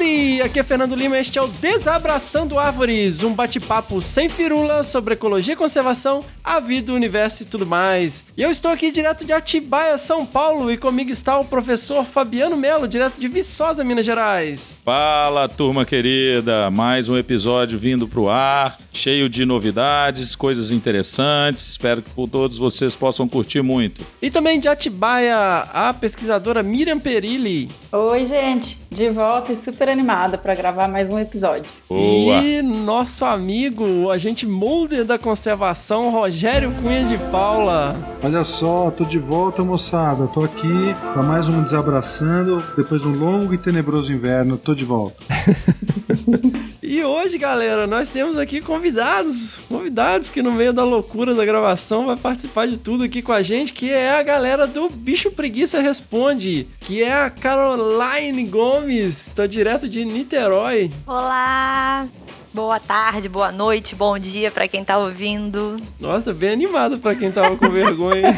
Howdy! Aqui é Fernando Lima este é o Desabraçando Árvores, um bate-papo sem firula sobre ecologia e conservação, a vida, o universo e tudo mais. E eu estou aqui direto de Atibaia, São Paulo, e comigo está o professor Fabiano Melo, direto de Viçosa, Minas Gerais. Fala, turma querida! Mais um episódio vindo pro ar, cheio de novidades, coisas interessantes. Espero que todos vocês possam curtir muito. E também de Atibaia, a pesquisadora Miriam Perilli. Oi, gente, de volta e super animada para gravar mais um episódio. Boa! E nosso amigo, o agente molder da conservação, Rogério Cunha de Paula. Olha só, tô de volta, moçada. Tô aqui para mais um Desabraçando. Depois de um longo e tenebroso inverno, tô de volta. E hoje, galera, nós temos aqui convidados, convidados que no meio da loucura da gravação vai participar de tudo aqui com a gente, que é a galera do Bicho Preguiça Responde, que é a Caroline Gomes, tô direto de Niterói. Olá! Boa tarde, boa noite, bom dia para quem tá ouvindo. Nossa, bem animado pra quem tava com vergonha.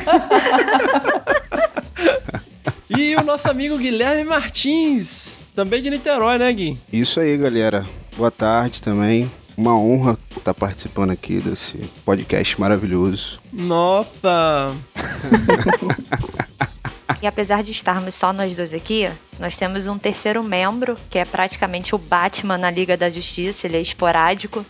e o nosso amigo Guilherme Martins, também de Niterói, né, Gui? Isso aí, galera. Boa tarde também. Uma honra estar participando aqui desse podcast maravilhoso. Nossa! E apesar de estarmos só nós dois aqui, nós temos um terceiro membro, que é praticamente o Batman na Liga da Justiça, ele é esporádico.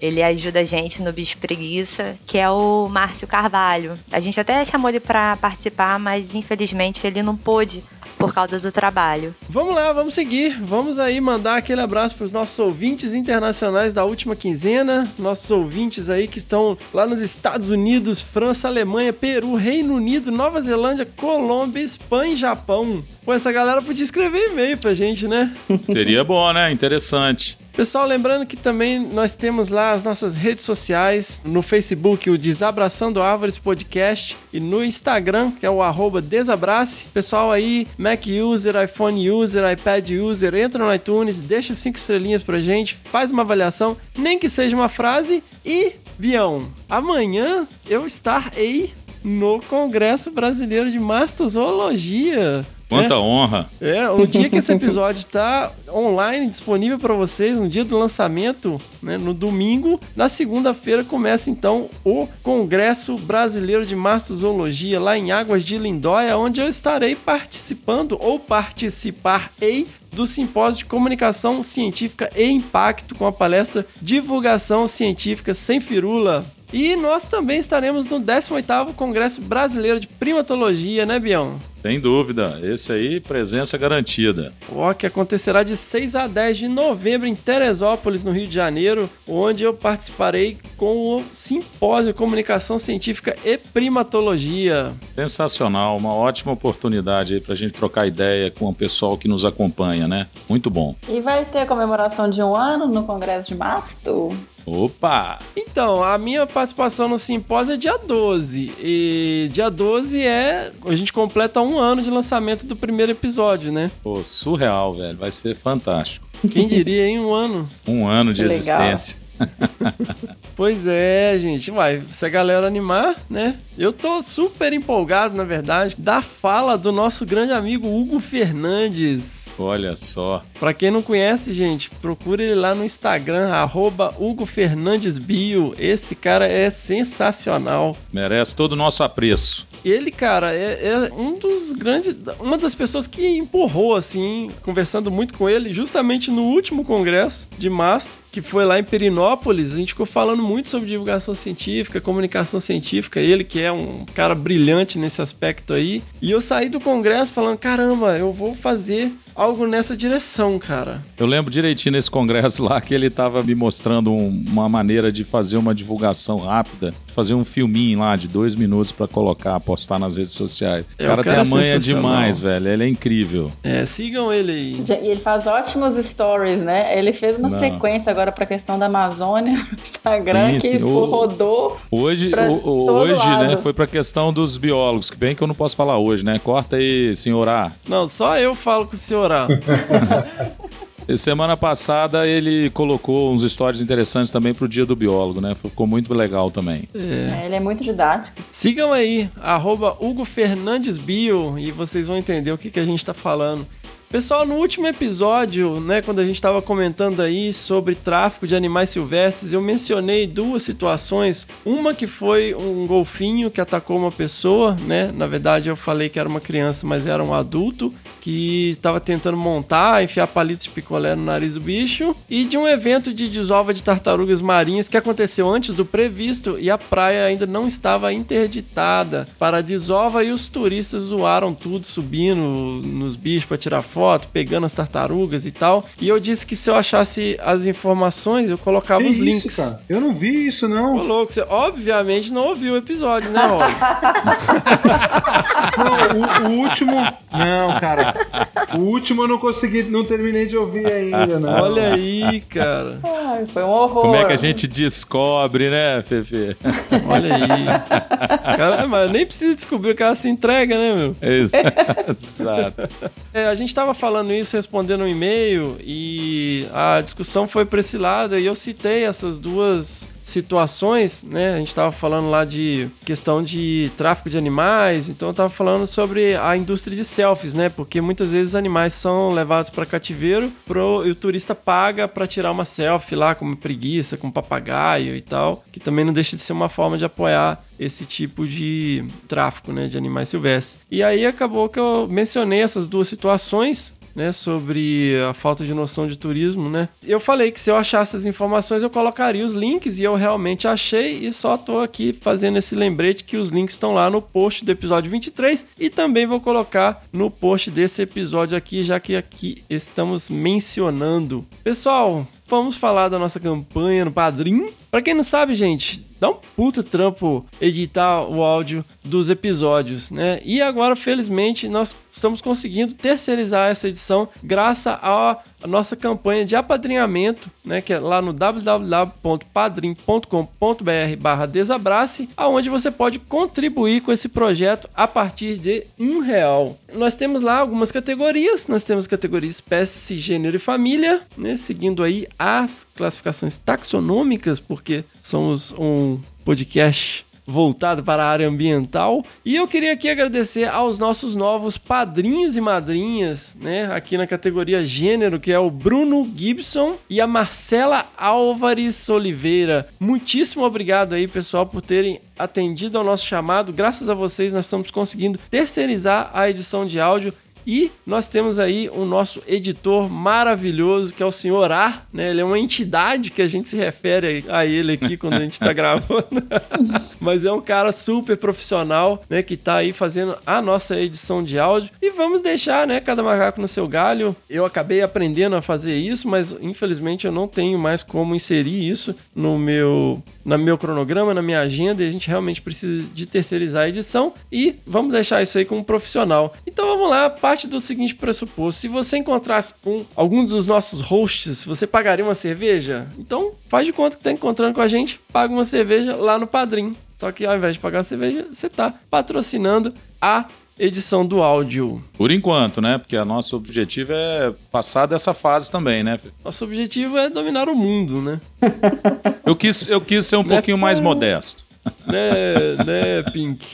Ele ajuda a gente no Bicho Preguiça, que é o Márcio Carvalho. A gente até chamou ele para participar, mas infelizmente ele não pôde por causa do trabalho. Vamos lá, vamos seguir. Vamos aí mandar aquele abraço para os nossos ouvintes internacionais da última quinzena, nossos ouvintes aí que estão lá nos Estados Unidos, França, Alemanha, Peru, Reino Unido, Nova Zelândia, Colômbia, Espanha e Japão. Pô, essa galera podia escrever e-mail pra gente, né? Seria bom, né? Interessante. Pessoal, lembrando que também nós temos lá as nossas redes sociais, no Facebook, o Desabraçando Árvores Podcast, e no Instagram, que é o arroba Desabrace. Pessoal aí, Mac User, iPhone User, iPad User, entra no iTunes, deixa cinco estrelinhas pra gente, faz uma avaliação, nem que seja uma frase, e, Bião, amanhã eu estarei no Congresso Brasileiro de Mastozoologia. Quanta honra! É, o dia que esse episódio está online, disponível para vocês, no dia do lançamento, né, no domingo. Na segunda-feira começa então o Congresso Brasileiro de Mastozoologia, lá em Águas de Lindóia, onde eu estarei participando ou participarei do Simpósio de Comunicação Científica e Impacto com a palestra Divulgação Científica Sem Firula. E nós também estaremos no 18º Congresso Brasileiro de Primatologia, né, Bião? Sem dúvida. Esse aí, presença garantida. Ó, que acontecerá de 6 a 10 de novembro em Teresópolis, no Rio de Janeiro, onde eu participarei com o Simpósio Comunicação Científica e Primatologia. Sensacional. Uma ótima oportunidade aí pra gente trocar ideia com o pessoal que nos acompanha, né? Muito bom. E vai ter comemoração de um ano no Congresso de Masto? Opa! Então, a minha participação no simpósio é dia 12. E dia 12 é. A gente completa um ano de lançamento do primeiro episódio, né? Pô, surreal, velho. Vai ser fantástico. Quem diria em um ano? Um ano de Que legal. existência. Pois é, gente. Vai, se a galera animar, né? Eu tô super empolgado, na verdade, da fala do nosso grande amigo Hugo Fernandes. Olha só. Pra quem não conhece, gente, procure ele lá no Instagram, arroba Hugo Fernandes Bio. Esse cara é sensacional. Merece todo o nosso apreço. Ele, cara, é, é um dos grandes. Uma das pessoas que empurrou, assim, conversando muito com ele, justamente no último congresso de Mastro, que foi lá em Perinópolis. A gente ficou falando muito sobre divulgação científica, comunicação científica. Ele, que é um cara brilhante nesse aspecto aí. E eu saí do congresso falando: caramba, eu vou fazer algo nessa direção, cara. Eu lembro direitinho nesse congresso lá que ele estava me mostrando um- uma maneira de fazer uma divulgação rápida, de fazer um filminho lá de dois minutos pra colocar, postar nas redes sociais. É, o cara, o cara tem a é manha sensacional. demais, velho. Ele é incrível. É, sigam ele aí. E ele faz ótimos stories, né? Ele fez uma Não. sequência agora pra questão da Amazônia, Instagram, Sim, que. O- rodou. Hoje, Pra o- o- todo hoje né, lado. foi pra questão dos biólogos, que bem que eu não posso falar hoje, né? Corta aí, senhor A. Não, só eu falo com o senhor A. E Semana passada ele colocou uns stories interessantes também pro dia do biólogo, né? Ficou muito legal também. É, ele é muito didático. Sigam aí, arroba Hugo Fernandes Bio, e vocês vão entender o que, que a gente tá falando. Pessoal, no último episódio, né, quando a gente estava comentando aí sobre tráfico de animais silvestres, eu mencionei duas situações. Uma que foi um golfinho que atacou uma pessoa, né? Na verdade, eu falei que era uma criança, mas era um adulto que estava tentando montar, enfiar palitos de picolé no nariz do bicho. E de um evento de desova de tartarugas marinhas que aconteceu antes do previsto e a praia ainda não estava interditada para a desova e os turistas zoaram tudo, subindo nos bichos para tirar foto, pegando as tartarugas e tal. E eu disse que se eu achasse as informações, eu colocava Que os isso, links. cara? Eu não vi isso, não. Ô, louco, você obviamente não ouviu o episódio, né, Rob? Não, o, o último. Não, cara. O último eu não consegui, não terminei de ouvir ainda, não. Olha aí, cara. Ai, foi um horror. Como é que a gente descobre, né, Fefe? Olha aí. Cara, mas nem precisa descobrir, o cara se entrega, né, meu? Exato. É, a gente tava falando isso, respondendo um e-mail, e a discussão foi pra esse lado, e eu citei essas duas situações, né? A gente tava falando lá de questão de tráfico de animais, então eu tava falando sobre a indústria de selfies, né? Porque muitas vezes animais são levados para cativeiro pro, e o turista paga para tirar uma selfie lá com preguiça, com papagaio e tal, que também não deixa de ser uma forma de apoiar esse tipo de tráfico, né, de animais silvestres. E aí acabou que eu mencionei essas duas situações né, sobre a falta de noção de turismo, né? Eu falei que se eu achasse as informações eu colocaria os links e eu realmente achei e só tô aqui fazendo esse lembrete que os links estão lá no post do episódio 23 e também vou colocar no post desse episódio aqui, já que aqui estamos mencionando. Pessoal, vamos falar da nossa campanha no Padrim. Pra quem não sabe, gente, dá um puta trampo editar o áudio dos episódios, né? E agora, felizmente, nós estamos conseguindo terceirizar essa edição graças à nossa campanha de apadrinhamento, né? Que é lá no www.padrim.com.br barra desabrace, aonde você pode contribuir com esse projeto a partir de um real. Nós temos lá algumas categorias, nós temos categoria espécie, gênero e família, né? Seguindo aí as classificações taxonômicas, porque somos um podcast voltado para a área ambiental. E eu queria aqui agradecer aos nossos novos padrinhos e madrinhas, né, aqui na categoria gênero, que é o Bruno Gibson e a Marcela Álvares Oliveira. Muitíssimo obrigado aí, pessoal, por terem atendido ao nosso chamado. Graças a vocês nós estamos conseguindo terceirizar a edição de áudio e nós temos aí o nosso editor maravilhoso, que é o senhor A, né? Ele é uma entidade que a gente se refere a ele aqui quando a gente tá gravando. Mas é um cara super profissional, né? Que tá aí fazendo a nossa edição de áudio. E vamos deixar, né? Cada macaco no seu galho. Eu acabei aprendendo a fazer isso, mas infelizmente eu não tenho mais como inserir isso no meu no meu cronograma, na minha agenda, e a gente realmente precisa de terceirizar a edição e vamos deixar isso aí como profissional. Então vamos lá, parte do seguinte pressuposto: se você encontrasse com algum dos nossos hosts, você pagaria uma cerveja? Então faz de conta que tá encontrando com a gente, paga uma cerveja lá no Padrim. Só que ao invés de pagar a cerveja, você tá patrocinando a edição do áudio. Por enquanto, né? Porque o nosso objetivo é passar dessa fase também, né? Nosso objetivo é dominar o mundo, né? Eu quis, eu quis ser um Né? pouquinho mais modesto. né, né, Pink?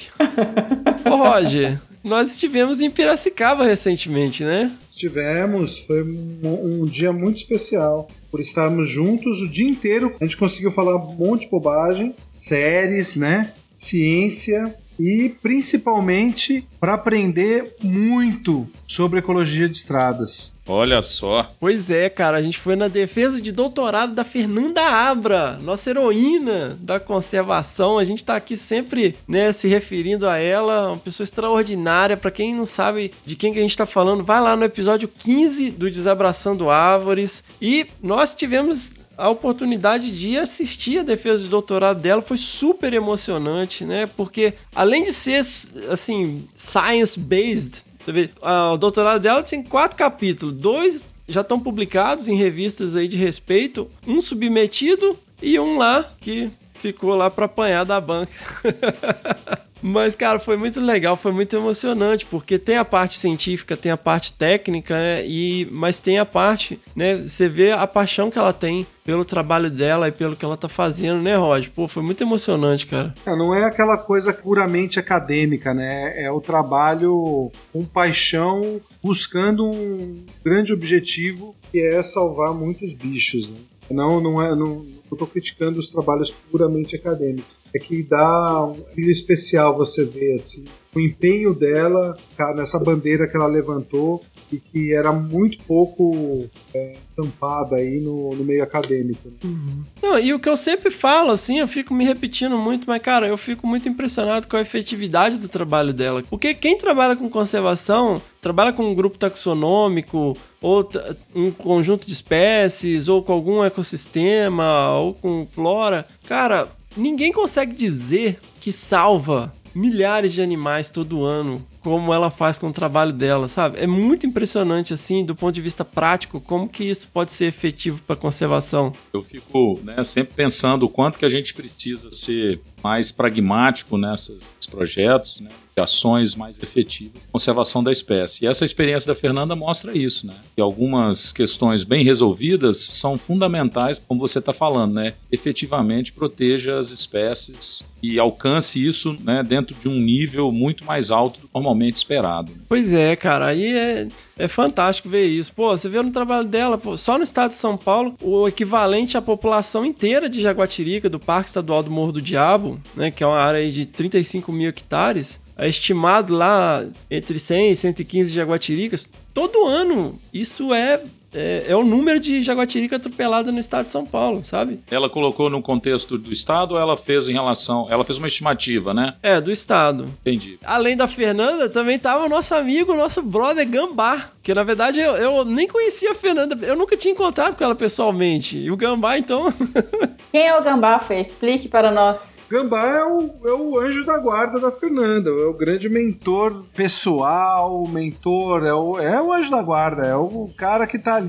Ô, Roger, nós estivemos em Piracicaba recentemente, né? Estivemos, foi um, um dia muito especial. Por estarmos juntos o dia inteiro, a gente conseguiu falar um monte de bobagem, séries, né? Ciência e principalmente para aprender muito sobre ecologia de estradas. Olha só. Pois é, cara, a gente foi na defesa de doutorado da Fernanda Abra, nossa heroína da conservação. A gente tá aqui sempre, né, se referindo a ela, uma pessoa extraordinária. Para quem não sabe de quem que a gente tá falando, vai lá no episódio 15 do Desabraçando Árvores e nós tivemos a oportunidade de assistir a defesa de doutorado dela foi super emocionante, né? Porque além de ser assim science based, você vê, ah, o doutorado dela tinha quatro capítulos, dois já estão publicados em revistas aí de respeito, um submetido e um lá que ficou lá para apanhar da banca. Mas, cara, foi muito legal, foi muito emocionante, porque tem a parte científica, tem a parte técnica, né? E, mas tem a parte, né? Você vê a paixão que ela tem pelo trabalho dela e pelo que ela tá fazendo, né, Rod? Pô, foi muito emocionante, cara. É, não é aquela coisa puramente acadêmica, né? É o trabalho com paixão, buscando um grande objetivo, que é salvar muitos bichos, né? Não, não é. Não, eu tô criticando os trabalhos puramente acadêmicos é que dá um brilho especial você ver assim o empenho dela nessa bandeira que ela levantou e que era muito pouco é, tampada aí no, no meio acadêmico. Né? Uhum. Não, e o que eu sempre falo, assim, eu fico me repetindo muito, mas, cara, eu fico muito impressionado com a efetividade do trabalho dela. Porque quem trabalha com conservação, trabalha com um grupo taxonômico, ou um conjunto de espécies, ou com algum ecossistema, ou com flora, cara, ninguém consegue dizer que salva milhares de animais todo ano, como ela faz com o trabalho dela, sabe? É muito impressionante, assim, do ponto de vista prático, como que isso pode ser efetivo para conservação. Eu fico né, sempre pensando o quanto que a gente precisa ser mais pragmático nesses projetos, né? Ações mais efetivas de conservação da espécie. E essa experiência da Fernanda mostra isso, né? Que algumas questões bem resolvidas são fundamentais, como você está falando, né? Efetivamente proteja as espécies e alcance isso né, dentro de um nível muito mais alto do normalmente esperado. Né? Pois é, cara, aí é, é fantástico ver isso. Pô, você vê no trabalho dela, pô, só no estado de São Paulo, o equivalente à população inteira de Jaguatirica, do Parque Estadual do Morro do Diabo, né, que é uma área de 35 mil hectares, é estimado lá entre 100 e 115 jaguatiricas. Todo ano, isso é é, é, o número de jaguatirica atropelada no estado de São Paulo, sabe? Ela colocou no contexto do estado ou ela fez em relação. Ela fez uma estimativa, né? É, do estado. Entendi. Além da Fernanda, também tava o nosso amigo, o nosso brother Gambá. Que na verdade eu, eu nem conhecia a Fernanda, eu nunca tinha encontrado com ela pessoalmente. E o Gambá, então. Quem é o Gambá, Fê? Explique para nós. Gambá é o, é o anjo da guarda da Fernanda, é o grande mentor pessoal, mentor, é o, é o anjo da guarda, é o cara que tá ali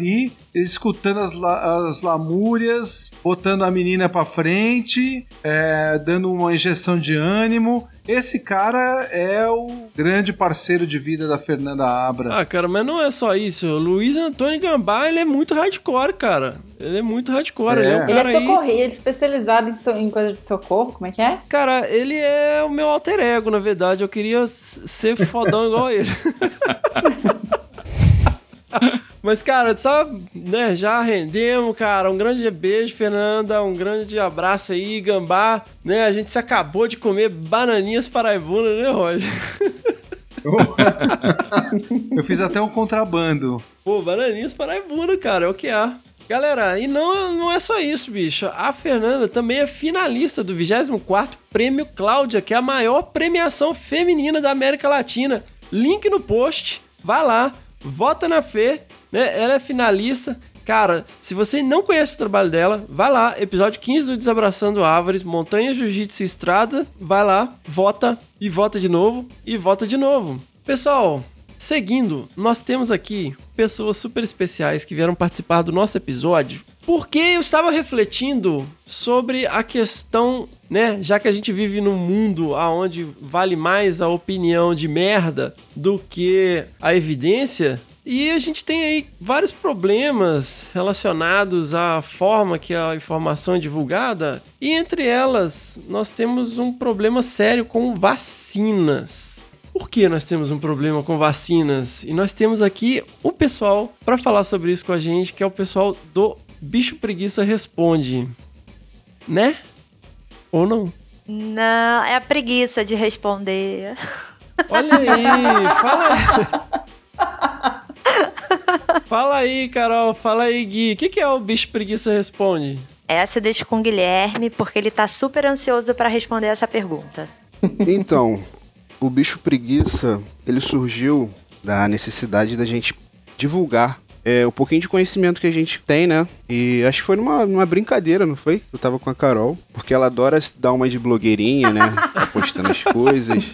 escutando as, as lamúrias, botando a menina pra frente, é, dando uma injeção de ânimo. Esse cara é o grande parceiro de vida da Fernanda Abra. Ah, cara, mas não é só isso. O Luiz Antônio Gambá, ele é muito hardcore, cara. Ele é muito hardcore. É. Ele é, um ele é socorrido, ele é especializado em, so, em coisa de socorro, como é que é? Cara, ele é o meu alter ego, na verdade. Eu queria ser fodão igual ele. Mas, cara, só, né, já rendemos, cara. Um grande beijo, Fernanda. Um grande abraço aí, Gambá. Né, a gente se acabou de comer bananinhas paraibuna, né, Roger? Eu fiz até um contrabando. Pô, bananinhas paraibuna, cara, é o que é. Galera, e não, não é só isso, bicho. A Fernanda também é finalista do 24º Prêmio Cláudia, que é a maior premiação feminina da América Latina. Link no post, vai lá, vota na Fê né? Ela é finalista. Cara, se você não conhece o trabalho dela, vai lá, episódio 15 do Desabraçando Árvores, Montanha Jiu-Jitsu Estrada, vai lá, vota e vota de novo e vota de novo. Pessoal, seguindo, nós temos aqui pessoas super especiais que vieram participar do nosso episódio. Porque eu estava refletindo sobre a questão, né, já que a gente vive num mundo aonde vale mais a opinião de merda do que a evidência, e a gente tem aí vários problemas relacionados à forma que a informação é divulgada, e entre elas nós temos um problema sério com vacinas. Por que nós temos um problema com vacinas? E nós temos aqui o pessoal para falar sobre isso com a gente, que é o pessoal do Bicho Preguiça Responde. Né? Ou não? Não, é a preguiça de responder. Olha aí, fala. Fala aí, Carol. Fala aí, Gui. O que, que é o Bicho Preguiça Responde? Essa deixa com o Guilherme, porque ele tá super ansioso para responder essa pergunta. Então, o Bicho Preguiça, ele surgiu da necessidade da gente divulgar é, o pouquinho de conhecimento que a gente tem, né? E acho que foi numa, numa brincadeira, não foi? Eu tava com a Carol, porque ela adora dar uma de blogueirinha, né? Postando as coisas.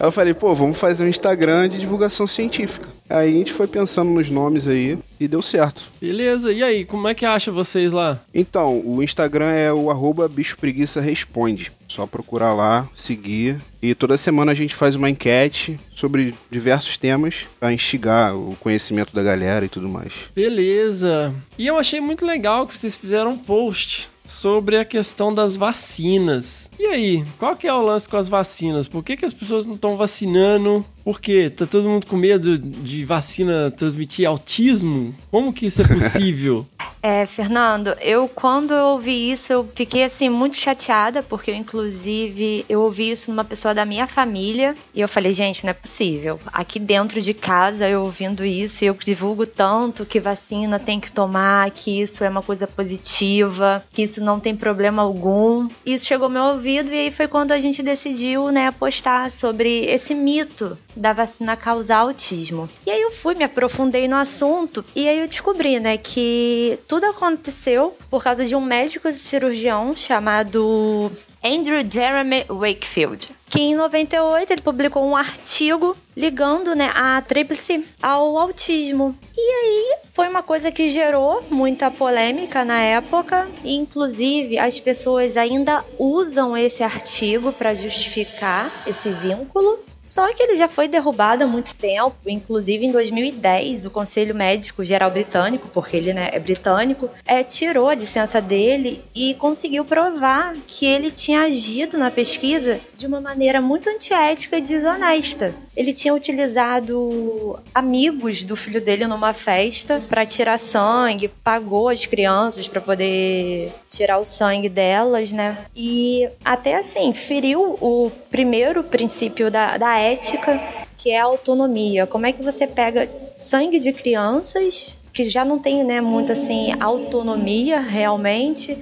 Aí eu falei, pô, vamos fazer um Instagram de divulgação científica. Aí a gente foi pensando nos nomes aí e deu certo. Beleza, e aí, como é que acha vocês lá? Então, o Instagram é o arroba bicho preguiça responde. Só procurar lá, seguir. E toda semana a gente faz uma enquete sobre diversos temas para instigar o conhecimento da galera e tudo mais. Beleza. E eu achei muito legal que vocês fizeram um post sobre a questão das vacinas. E aí, qual que é o lance com as vacinas? Por que, que as pessoas não estão vacinando? Por quê? Tá todo mundo com medo de vacina transmitir autismo? Como que isso é possível? É, Fernando, eu quando eu ouvi isso, eu fiquei assim muito chateada, porque eu, inclusive eu ouvi isso numa pessoa da minha família e eu falei, gente, não é possível. Aqui dentro de casa eu ouvindo isso, eu divulgo tanto que vacina tem que tomar, que isso é uma coisa positiva, que isso não tem problema algum. Isso chegou ao meu ouvido e aí foi quando a gente decidiu, né, postar sobre esse mito da vacina causar autismo. E aí eu fui, me aprofundei no assunto e aí eu descobri, né, que tudo aconteceu por causa de um médico cirurgião chamado Andrew Jeremy Wakefield, que em 98 ele publicou um artigo ligando né, a tríplice ao autismo. E aí foi uma coisa que gerou muita polêmica na época, e inclusive as pessoas ainda usam esse artigo para justificar esse vínculo. Só que ele já foi derrubado há muito tempo, inclusive em 2010, o Conselho Médico Geral Britânico, porque ele né, é britânico, é, tirou a licença dele e conseguiu provar que ele tinha agido na pesquisa de uma maneira muito antiética e desonesta. Ele tinha utilizado amigos do filho dele numa festa para tirar sangue, pagou as crianças para poder tirar o sangue delas, né? E até assim, feriu o primeiro princípio da, da ética, que é a autonomia. Como é que você pega sangue de crianças que já não tem, né, muito assim autonomia realmente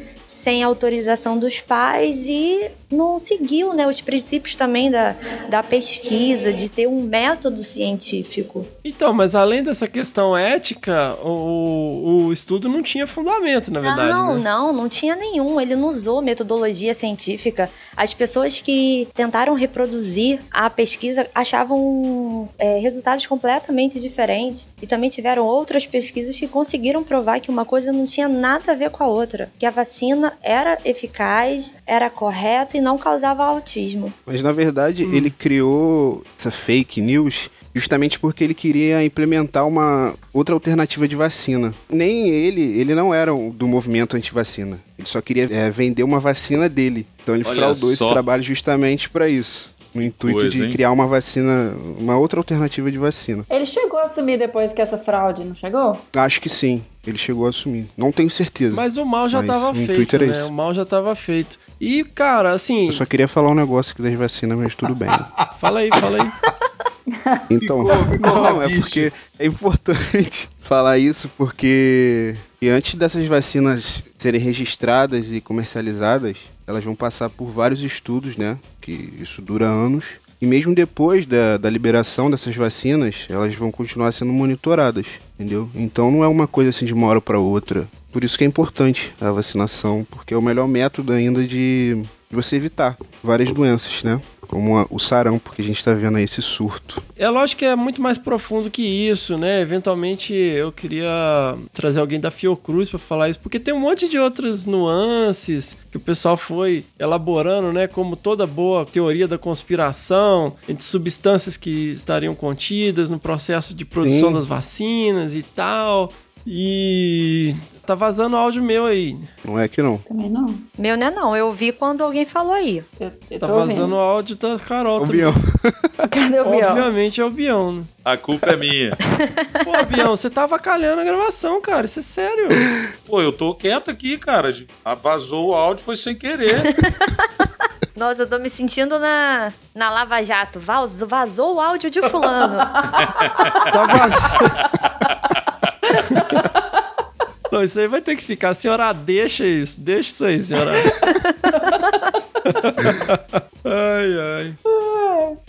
sem autorização dos pais e não seguiu né, os princípios também da, da pesquisa, de ter um método científico. Então, mas além dessa questão ética, o, o estudo não tinha fundamento, na verdade. Não, né? não, não tinha nenhum. Ele não usou metodologia científica. As pessoas que tentaram reproduzir a pesquisa achavam é, resultados completamente diferentes. E também tiveram outras pesquisas que conseguiram provar que uma coisa não tinha nada a ver com a outra. Que a vacina era eficaz, era correta e não causava autismo. Mas na verdade ele criou essa fake news justamente porque ele queria implementar uma outra alternativa de vacina. Nem ele, ele não era do movimento anti-vacina. Ele só queria é, vender uma vacina dele. Então ele Olha fraudou esse só. trabalho justamente para isso. No intuito Coisa, de hein? criar uma vacina, uma outra alternativa de vacina. Ele chegou a assumir depois que essa fraude, não chegou? Acho que sim, ele chegou a assumir. Não tenho certeza. Mas o mal já Mas tava o intuito feito, era né? O mal já tava feito. E, cara, assim, Eu só queria falar um negócio aqui das vacinas, mas tudo bem. fala aí, fala aí. Então, Ficou- ficou não, é porque é importante falar isso porque e antes dessas vacinas serem registradas e comercializadas, elas vão passar por vários estudos, né? Que isso dura anos. E mesmo depois da, da liberação dessas vacinas, elas vão continuar sendo monitoradas, entendeu? Então não é uma coisa assim de uma hora para outra. Por isso que é importante a vacinação, porque é o melhor método ainda de você evitar várias doenças, né? Como a- o sarampo, que a gente tá vendo aí esse surto. É lógico que é muito mais profundo que isso, né? Eventualmente eu queria trazer alguém da Fiocruz pra falar isso, porque tem um monte de outras nuances que o pessoal foi elaborando, né? Como toda boa teoria da conspiração, entre substâncias que estariam contidas no processo de produção Sim. das vacinas e tal. E tá vazando áudio meu aí. Não é que não. Também não. Meu não é não, eu vi quando alguém falou aí. Eu, eu Tá tô ouvindo. vazando áudio da Carol Ô, também. Bião, Cadê o Biel? Obviamente é o Bião, né? A culpa é minha. Pô, Bião, você tava calhando a gravação, cara. Isso é sério. Pô, eu tô quieto aqui, cara. Vazou o áudio, foi sem querer. Nossa, eu tô me sentindo na, na Lava Jato. Vaz- Vazou o áudio de fulano. Tá vazando. Não, isso aí vai ter que ficar. Senhora, deixa isso. Deixa isso aí, senhora. ai, ai.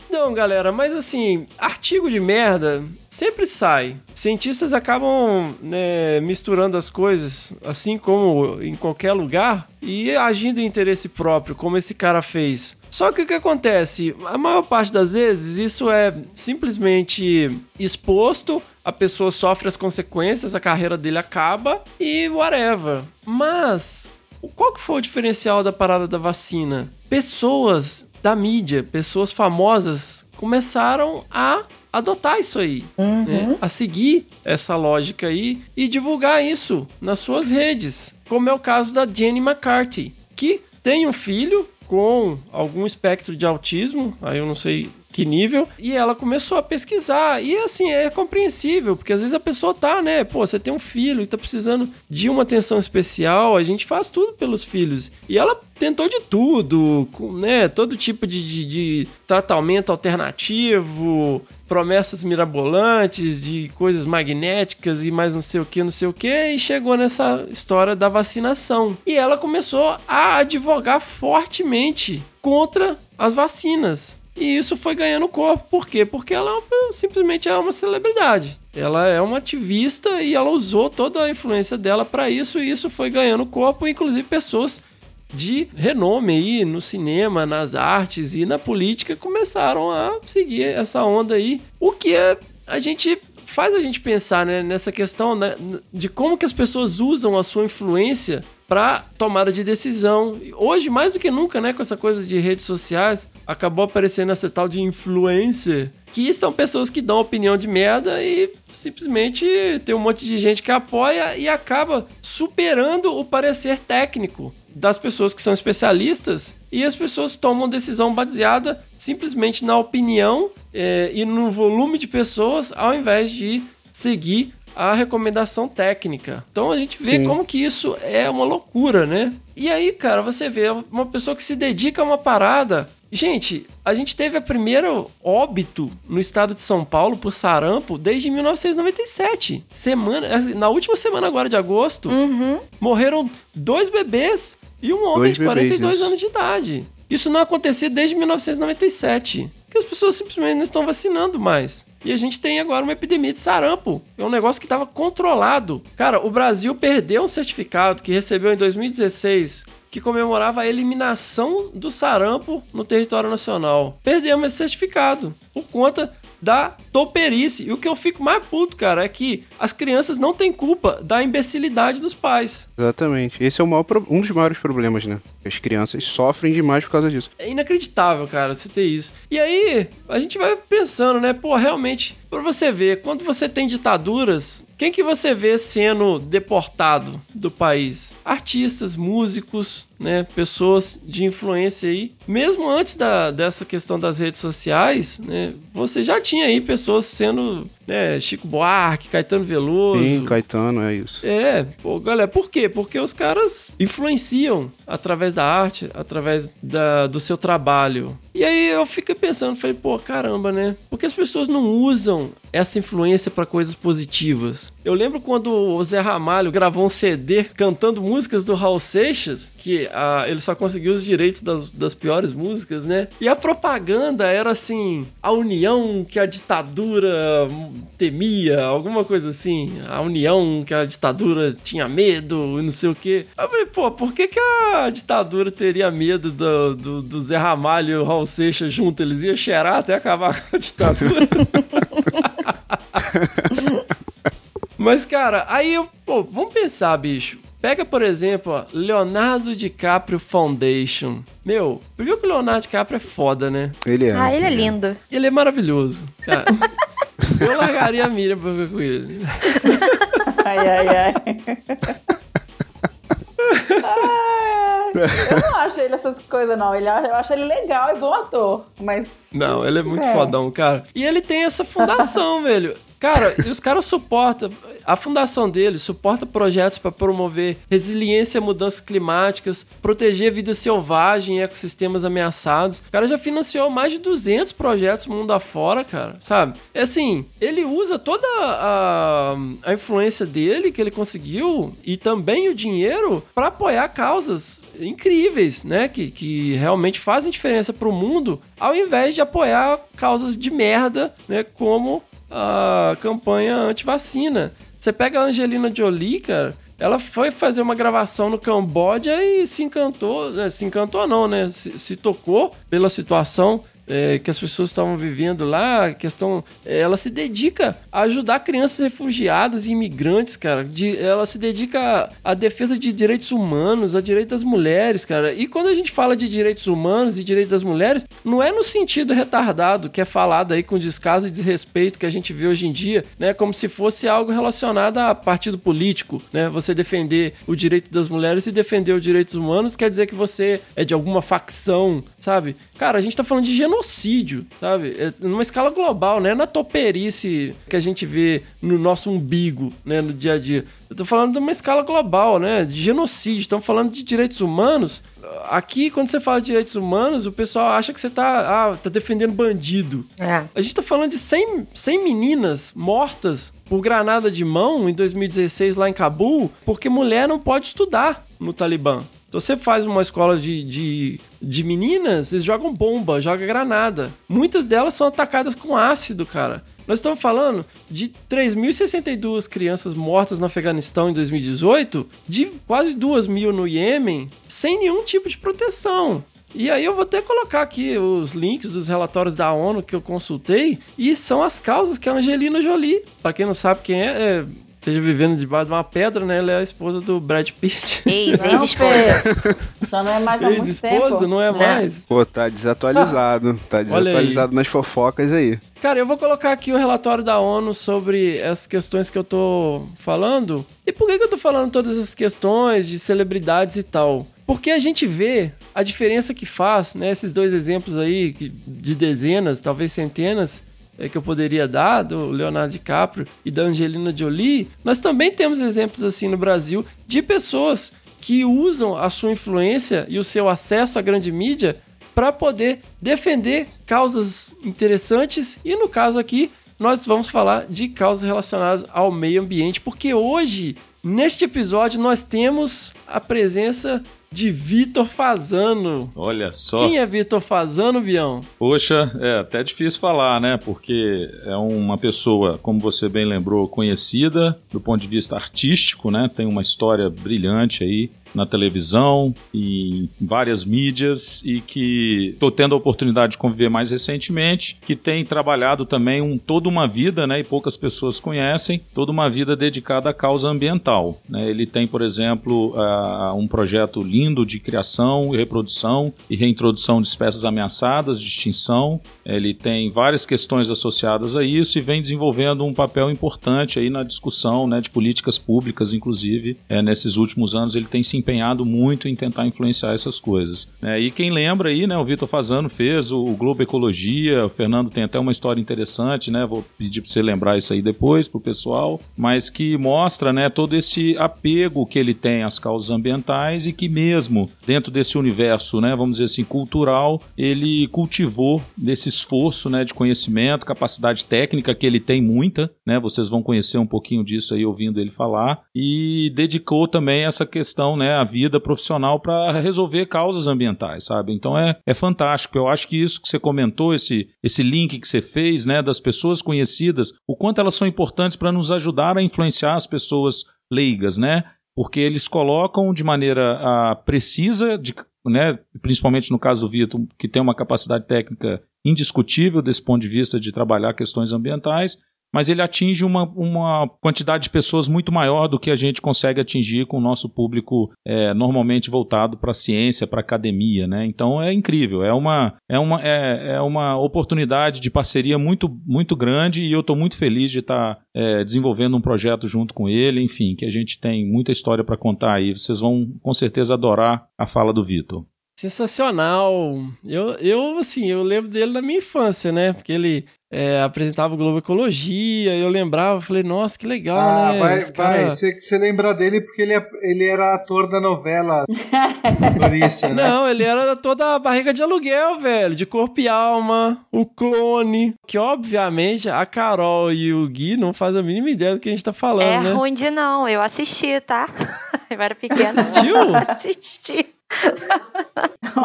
Então, galera, mas assim, artigo de merda sempre sai. Cientistas acabam né, misturando as coisas, assim como em qualquer lugar, e agindo em interesse próprio, como esse cara fez. Só que o que acontece? A maior parte das vezes isso é simplesmente exposto, a pessoa sofre as consequências, a carreira dele acaba e whatever. Mas qual que foi o diferencial da parada da vacina? Pessoas da mídia, pessoas famosas começaram a adotar isso aí, Uhum. né? a seguir essa lógica aí e divulgar isso nas suas redes, como é o caso da Jenny McCarthy, que tem um filho com algum espectro de autismo, aí eu não sei que nível, e ela começou a pesquisar. E assim, é compreensível, porque às vezes a pessoa tá, né? Pô, você tem um filho e tá precisando de uma atenção especial, a gente faz tudo pelos filhos. E ela tentou de tudo, né? Todo tipo de, de, de tratamento alternativo, promessas mirabolantes, de coisas magnéticas e mais não sei o que, não sei o que, e chegou nessa história da vacinação. E ela começou a advogar fortemente contra as vacinas. E isso foi ganhando corpo. Por quê? Porque ela simplesmente é uma celebridade. Ela é uma ativista e ela usou toda a influência dela para isso e isso foi ganhando corpo, inclusive pessoas de renome aí no cinema, nas artes e na política começaram a seguir essa onda aí. O que é, a gente faz a gente pensar né, nessa questão né, de como que as pessoas usam a sua influência para tomada de decisão. Hoje, mais do que nunca, né, com essa coisa de redes sociais, acabou aparecendo essa tal de influencer, que são pessoas que dão opinião de merda e simplesmente tem um monte de gente que apoia e acaba superando o parecer técnico das pessoas que são especialistas. E as pessoas tomam decisão baseada simplesmente na opinião eh, e no volume de pessoas ao invés de seguir a recomendação técnica. Então a gente vê Sim. como que isso é uma loucura, né? E aí, cara, você vê uma pessoa que se dedica a uma parada. Gente, a gente teve a primeira óbito no estado de São Paulo por sarampo desde 1997. Semana, na última semana agora de agosto, Uhum. morreram dois bebês e um homem Dois de 42 bebês, isso. anos de idade. Isso não acontecia desde 1997. Porque as pessoas simplesmente não estão vacinando mais. E a gente tem agora uma epidemia de sarampo. É um negócio que estava controlado. Cara, o Brasil perdeu um certificado que recebeu em 2016 que comemorava a eliminação do sarampo no território nacional. Perdemos esse certificado por conta da toperice. E o que eu fico mais puto, cara, é que as crianças não têm culpa da imbecilidade dos pais. Exatamente. Esse é maior um dos maiores problemas, né? As crianças sofrem demais por causa disso. É inacreditável, cara, você ter isso. E aí, a gente vai pensando, né? Pô, realmente, pra você ver, quando você tem ditaduras, quem que você vê sendo deportado do país? Artistas, músicos, né? Pessoas de influência aí. Mesmo antes da, dessa questão das redes sociais, né? Você já tinha aí pessoas sendo, né? Chico Buarque, Caetano Veloso. Sim, Caetano, é isso. É, pô, galera, por quê? Porque os caras influenciam através da arte, através da, do seu trabalho. E aí eu fico pensando, falei, pô, caramba, né? Por que as pessoas não usam essa influência pra coisas positivas? Eu lembro quando o Zé Ramalho gravou um CD cantando músicas do Raul Seixas, que ah, ele só conseguiu os direitos das, das piores músicas, né? E a propaganda era assim: a união que a ditadura temia, alguma coisa assim. A união que a ditadura tinha medo e não sei o quê. Eu falei, pô, por que, que a ditadura teria medo do, do, do Zé Ramalho e o Raul Seixas junto? Eles iam cheirar até acabar com a ditadura. Mas, cara, aí eu, pô, vamos pensar, bicho. Pega, por exemplo, ó, Leonardo DiCaprio Foundation. Meu, primeiro que o Leonardo DiCaprio é foda, né? Ele é. Ah, ele é lindo. Ele é maravilhoso. Cara, eu largaria a Miriam pra ficar com ele. Ai, ai, ai. Eu não acho ele essas coisas, não. Ele, eu acho ele legal e bom ator. Mas. Não, ele é muito É. fodão, cara. E ele tem essa fundação, velho. Cara, e os caras suportam. A fundação deles suporta projetos para promover resiliência a mudanças climáticas, proteger vida selvagem em ecossistemas ameaçados. O cara já financiou mais de 200 projetos mundo afora, cara, sabe? É assim, ele usa toda a, a influência dele que ele conseguiu e também o dinheiro para apoiar causas incríveis, né? Que, que realmente fazem diferença pro mundo, ao invés de apoiar causas de merda, né? Como a campanha anti-vacina. Você pega a Angelina Jolie, cara, ela foi fazer uma gravação no Camboja e se encantou, né? se encantou não, né? Se, se tocou pela situação é, que as pessoas estavam vivendo lá, questão, é, ela se dedica a ajudar crianças refugiadas e imigrantes, cara. De, ela se dedica à, defesa de direitos humanos, a direito das mulheres, cara. E quando a gente fala de direitos humanos e direitos das mulheres, não é no sentido retardado que é falado aí com descaso e desrespeito que a gente vê hoje em dia, né? Como se fosse algo relacionado a partido político, né? Você defender o direito das mulheres e defender os direitos humanos quer dizer que você é de alguma facção, sabe? Cara, a gente tá falando de genocídio, sabe? É numa escala global, né? Na toperice que a gente vê no nosso umbigo, né? No dia a dia. Eu tô falando de uma escala global, né? De genocídio. Estamos falando de direitos humanos. Aqui, quando você fala de direitos humanos, o pessoal acha que você tá, ah, tá defendendo bandido. É. A gente tá falando de 100, 100 meninas mortas por granada de mão em 2016 lá em Cabul, porque mulher não pode estudar no Talibã. Então você faz uma escola de, de, de meninas, eles jogam bomba, jogam granada. Muitas delas são atacadas com ácido, cara. Nós estamos falando de 3.062 crianças mortas no Afeganistão em 2018, de quase 2 mil no Iêmen, sem nenhum tipo de proteção. E aí eu vou até colocar aqui os links dos relatórios da ONU que eu consultei, e são as causas que a Angelina Jolie, para quem não sabe quem é, é esteja vivendo debaixo de uma pedra, né? Ela é a esposa do Brad Pitt. Ex, ex-esposa. Só não é mais há muito Ex-esposa, tempo. não é Né? mais? Pô, tá desatualizado. Tá desatualizado nas fofocas aí. Cara, eu vou colocar aqui o relatório da ONU sobre essas questões que eu tô falando. E por que, que eu tô falando todas essas questões de celebridades e tal? Porque a gente vê a diferença que faz, né? Esses dois exemplos aí, de dezenas, talvez centenas, é, que eu poderia dar, do Leonardo DiCaprio e da Angelina Jolie. Nós também temos exemplos assim no Brasil de pessoas que usam a sua influência e o seu acesso à grande mídia para poder defender causas interessantes e no caso aqui nós vamos falar de causas relacionadas ao meio ambiente, porque hoje neste episódio nós temos a presença de Vitor Fazano. Olha só. Quem é Vitor Fazano, Bião? Poxa, é até difícil falar, né? Porque é uma pessoa, como você bem lembrou, conhecida do ponto de vista artístico, né? Tem uma história brilhante aí na televisão em várias mídias e que estou tendo a oportunidade de conviver mais recentemente, que tem trabalhado também um, toda uma vida, né, e poucas pessoas conhecem, toda uma vida dedicada à causa ambiental. né. Ele tem, por exemplo, ah, um projeto lindo de criação e reprodução e reintrodução de espécies ameaçadas de extinção. Ele tem várias questões associadas a isso e vem desenvolvendo um papel importante aí na discussão né, de políticas públicas, inclusive. É, nesses últimos anos ele tem se empenhado muito em tentar influenciar essas coisas. É, e quem lembra aí, né, o Vitor Fazano fez o, o Globo Ecologia, o Fernando tem até uma história interessante, né, vou pedir para você lembrar isso aí depois pro pessoal, mas que mostra, né, todo esse apego que ele tem às causas ambientais e que mesmo dentro desse universo, né, vamos dizer assim, cultural, ele cultivou desse esforço, né, de conhecimento, capacidade técnica que ele tem muita, né, vocês vão conhecer um pouquinho disso aí ouvindo ele falar, e dedicou também essa questão, né, a vida profissional para resolver causas ambientais, sabe? Então é, é fantástico. Eu acho que isso que você comentou, esse, esse link que você fez, né, das pessoas conhecidas, o quanto elas são importantes para nos ajudar a influenciar as pessoas leigas, né? Porque eles colocam de maneira ah, precisa, de, né, principalmente no caso do Vitor, que tem uma capacidade técnica indiscutível desse ponto de vista de trabalhar questões ambientais, mas ele atinge uma, uma quantidade de pessoas muito maior do que a gente consegue atingir com o nosso público é, normalmente voltado para a ciência, para a academia, né? Então é incrível, é uma, é, uma, é, é uma oportunidade de parceria muito, muito grande e eu estou muito feliz de estar é, desenvolvendo um projeto junto com ele, enfim, que a gente tem muita história para contar aí. Vocês vão com certeza adorar a fala do Vitor. Sensacional. Eu, eu, assim, eu lembro dele na minha infância, né? Porque ele é, apresentava o Globo Ecologia, eu lembrava, falei, nossa, que legal, Ah, né? vai, cara- vai. Você, você lembra dele porque ele, é- ele era ator da novela né? Não, ele era toda a barriga de aluguel, velho, de corpo e alma, o clone, que obviamente a Carol e o Gui não fazem a mínima ideia do que a gente tá falando, é né? ruim de não, eu assisti, tá? Eu era pequena. assistiu? assisti.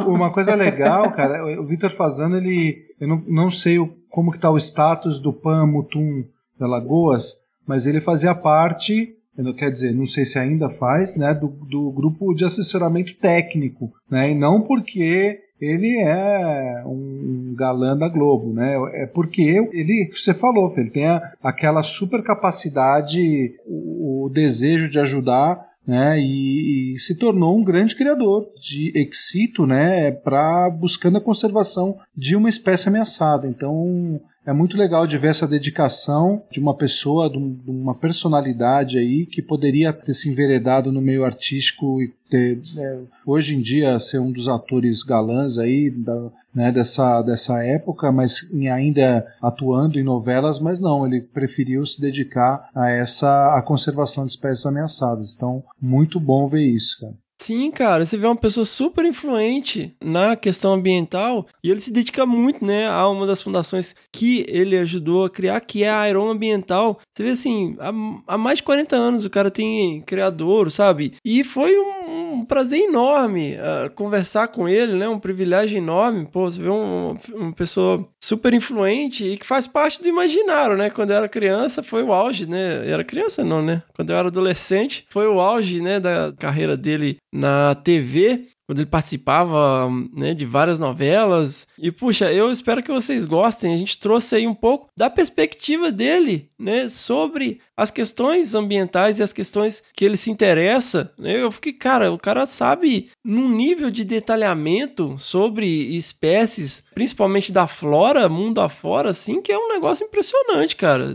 Uma coisa legal, cara, o Vitor Fazano, ele. Eu não, não sei o- como que tá o status do Pan Mutum da Lagoas, mas ele fazia parte. não- Quer dizer, não sei se ainda faz, né? Do, do grupo de assessoramento técnico, né? E não porque ele é um galã da Globo, né? É porque ele, você falou, ele tem a- aquela super capacidade, o, o desejo de ajudar né, e, e se tornou um grande criador de excito, né, para buscando a conservação de uma espécie ameaçada. Então é muito legal de ver essa dedicação de uma pessoa, de, um- de uma personalidade aí que poderia ter se enveredado no meio artístico e ter, é, hoje em dia ser um dos atores galãs aí da, né, dessa, dessa época, mas ainda atuando em novelas, mas não, ele preferiu se dedicar a essa a conservação de espécies ameaçadas. Então, muito bom ver isso, cara. Sim, cara, você vê uma pessoa super influente na questão ambiental e ele se dedica muito, né, a uma das fundações que ele ajudou a criar, que é a Aeron Ambiental. Você vê assim, há, há mais de 40 anos o cara tem criador, sabe? E foi um, um prazer enorme ah, conversar com ele, né, um privilégio enorme. Pô, você vê um- uma pessoa super influente e que faz parte do imaginário, né? Quando eu era criança foi o auge, né? Eu era criança não, né? Quando eu era adolescente foi o auge, né, da carreira dele na TV, quando ele participava, né, de várias novelas. E puxa, eu espero que vocês gostem. A gente trouxe aí um pouco da perspectiva dele, né, sobre as questões ambientais e as questões que ele se interessa. né? Eu fiquei, cara, o cara sabe num nível de detalhamento sobre espécies, principalmente da flora, mundo afora, assim, que é um negócio impressionante, cara.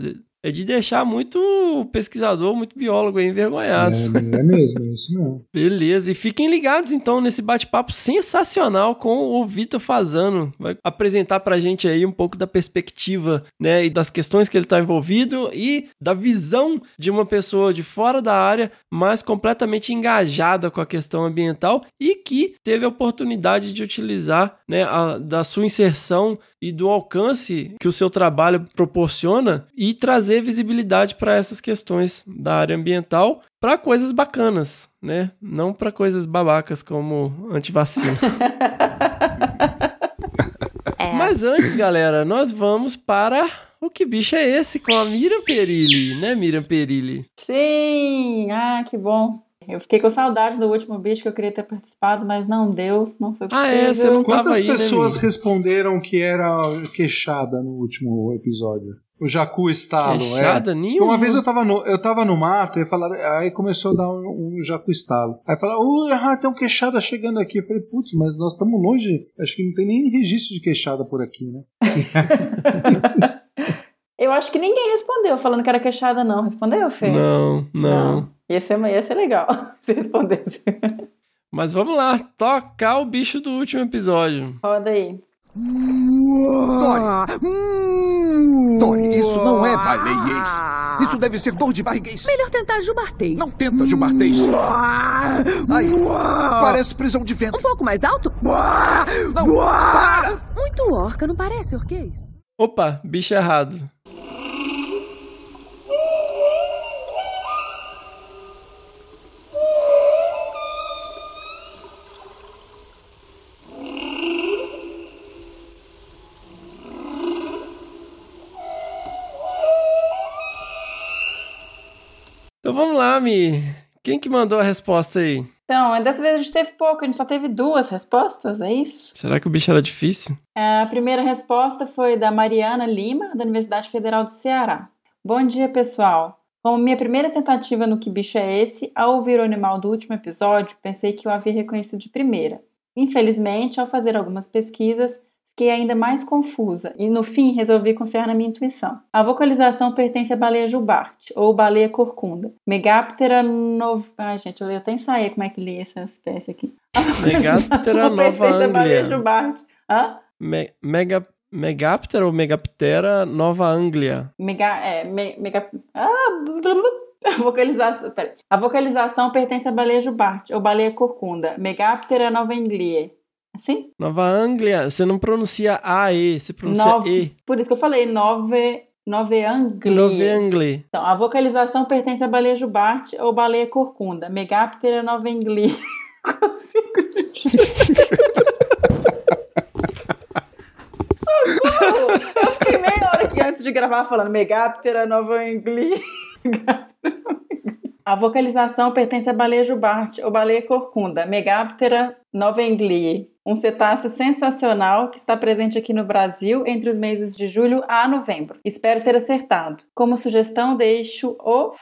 É de deixar muito pesquisador, muito biólogo envergonhado. É, é mesmo, é isso mesmo. Beleza, e fiquem ligados então nesse bate-papo sensacional com o Vitor Fazano. Vai apresentar pra gente aí um pouco da perspectiva, né, e das questões que ele tá envolvido e da visão de uma pessoa de fora da área, mas completamente engajada com a questão ambiental e que teve a oportunidade de utilizar, né, a- da sua inserção e do alcance que o seu trabalho proporciona e trazer visibilidade para essas questões da área ambiental para coisas bacanas, né? Não para coisas babacas como antivacina. É, Mas antes, galera, nós vamos para o que bicho é esse com a Miriam Perilli, né, Miriam Perilli? Sim! Ah, que bom. Eu fiquei com saudade do último bicho que eu queria ter participado, mas não deu, não foi possível. Ah, é, você não tava Quantas aí, né, pessoas responderam que era queixada no último episódio? O Jacu Estalo, Queixada é. nenhuma. Uma vez eu tava no, eu tava no mato e falaram, aí começou a dar um, um Jacu Estalo. Aí falaram, uh, ah, tem um queixada chegando aqui. Eu falei, putz, mas nós estamos longe, acho que não tem nem registro de queixada por aqui, né? Eu acho que ninguém respondeu falando que era queixada, não. Respondeu, Fê? Não, não, Ia ser, ia ser legal se respondesse. Mas vamos lá, tocar o bicho do último episódio. Roda aí. Dory! Dory, isso não é baleiês. Isso deve ser dor de barriguês. Melhor tentar jubartês. Não tenta jubartês. Aí, parece prisão de Um vento. pouco mais alto? Não, para! Muito orca, não parece, orquês? Opa, bicho errado. Vamos lá, Mi. Quem que mandou a resposta aí? Então, dessa vez a gente teve pouco, a gente só teve duas respostas, é isso? Será que o bicho era difícil? A primeira resposta foi da Mariana Lima, da Universidade Federal do Ceará. Bom dia, pessoal. Como minha primeira tentativa no Que Bicho é Esse, ao ouvir o animal do último episódio, pensei que eu havia reconhecido de primeira. Infelizmente, ao fazer algumas pesquisas, fiquei ainda mais confusa e no fim resolvi confiar na minha intuição. A vocalização pertence à baleia jubarte ou baleia corcunda. Megaptera nov... Ai, gente, eu até ensaiei como é que li essa espécie aqui. Megaptera nova pertence à baleia Anglia. jubarte. Hã? Me- mega, Megaptera ou Megaptera Nova Anglia? Mega, é, me, mega, ah, blu, blu, blu. a vocalização, peraí. A vocalização pertence à baleia jubarte ou baleia corcunda. Megaptera novenglie. Assim? Nova Anglia, você não pronuncia AE, você pronuncia Nove- E. Por isso que eu falei nove, noveanglie. Nova Anglia. Então, a vocalização pertence à baleia jubarte ou baleia corcunda. Megaptera novenglie. Consigo. Socorro! Eu fiquei meia hora aqui antes de gravar falando Megaptera novenglie. A vocalização pertence à baleia jubarte ou baleia corcunda, Megaptera novenglie, um cetáceo sensacional que está presente aqui no Brasil entre os meses de julho a novembro. Espero ter acertado. Como sugestão, deixo o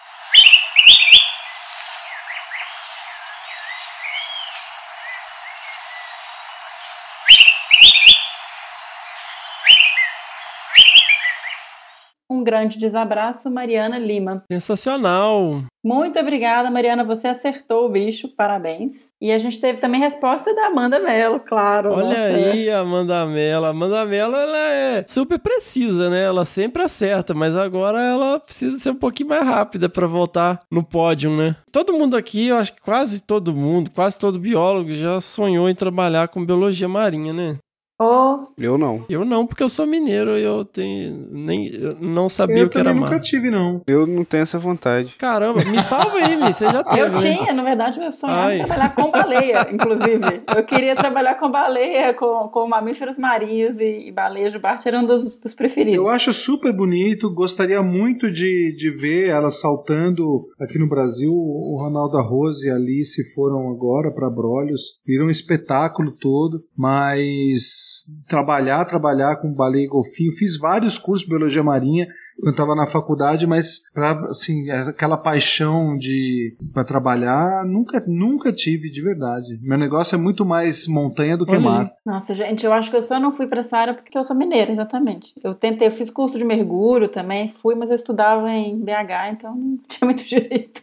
um grande desabraço, Mariana Lima. Sensacional. Muito obrigada, Mariana. Você acertou o bicho, parabéns. E a gente teve também resposta da Amanda Mello, claro. Olha nossa. aí a Amanda Mello. Amanda Mello, ela é super precisa, né? Ela sempre acerta, mas agora ela precisa ser um pouquinho mais rápida pra voltar no pódio, né? Todo mundo aqui, eu acho que quase todo mundo, quase todo biólogo já sonhou em trabalhar com biologia marinha, né? Oh, Eu não. Eu não, porque eu sou mineiro e eu tenho nem eu não sabia Eu o que era também nunca mar. tive, não. Eu não tenho essa vontade. Caramba, me salva aí, Mi, você já teve, eu né? tinha, na verdade, eu sonhava em Ai. trabalhar com baleia, inclusive. Eu queria trabalhar com baleia, com, com mamíferos marinhos e, e baleia jubarte era um dos, dos preferidos. Eu acho super bonito, gostaria muito de, de ver ela saltando aqui no Brasil. O Ronaldo Arroz e a Alice foram agora para Brolhos, viram um espetáculo todo, mas trabalhar, trabalhar com baleia e golfinho, fiz vários cursos de biologia marinha quando estava na faculdade, mas pra, assim, aquela paixão de para trabalhar, nunca nunca tive de verdade. Meu negócio é muito mais montanha do que Olha mar. Nossa, gente, eu acho que eu só não fui pra essa área porque eu sou mineira, exatamente. Eu tentei, eu fiz curso de mergulho também, fui, mas eu estudava em BH, então não tinha muito jeito.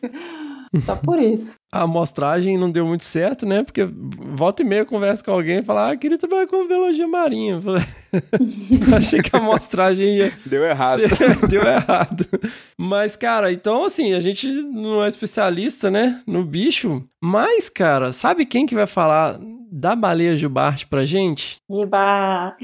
Só por isso. A amostragem não deu muito certo, né? Porque volta e meia eu converso com alguém e fala, ah, queria trabalhar com biologia marinha. Eu falei, Achei que a amostragem ia. Deu errado. ser- Deu errado. Mas, cara, então assim, a gente não é especialista, né? No bicho. Mas, cara, sabe quem que vai falar da baleia jubarte pra gente? Eba!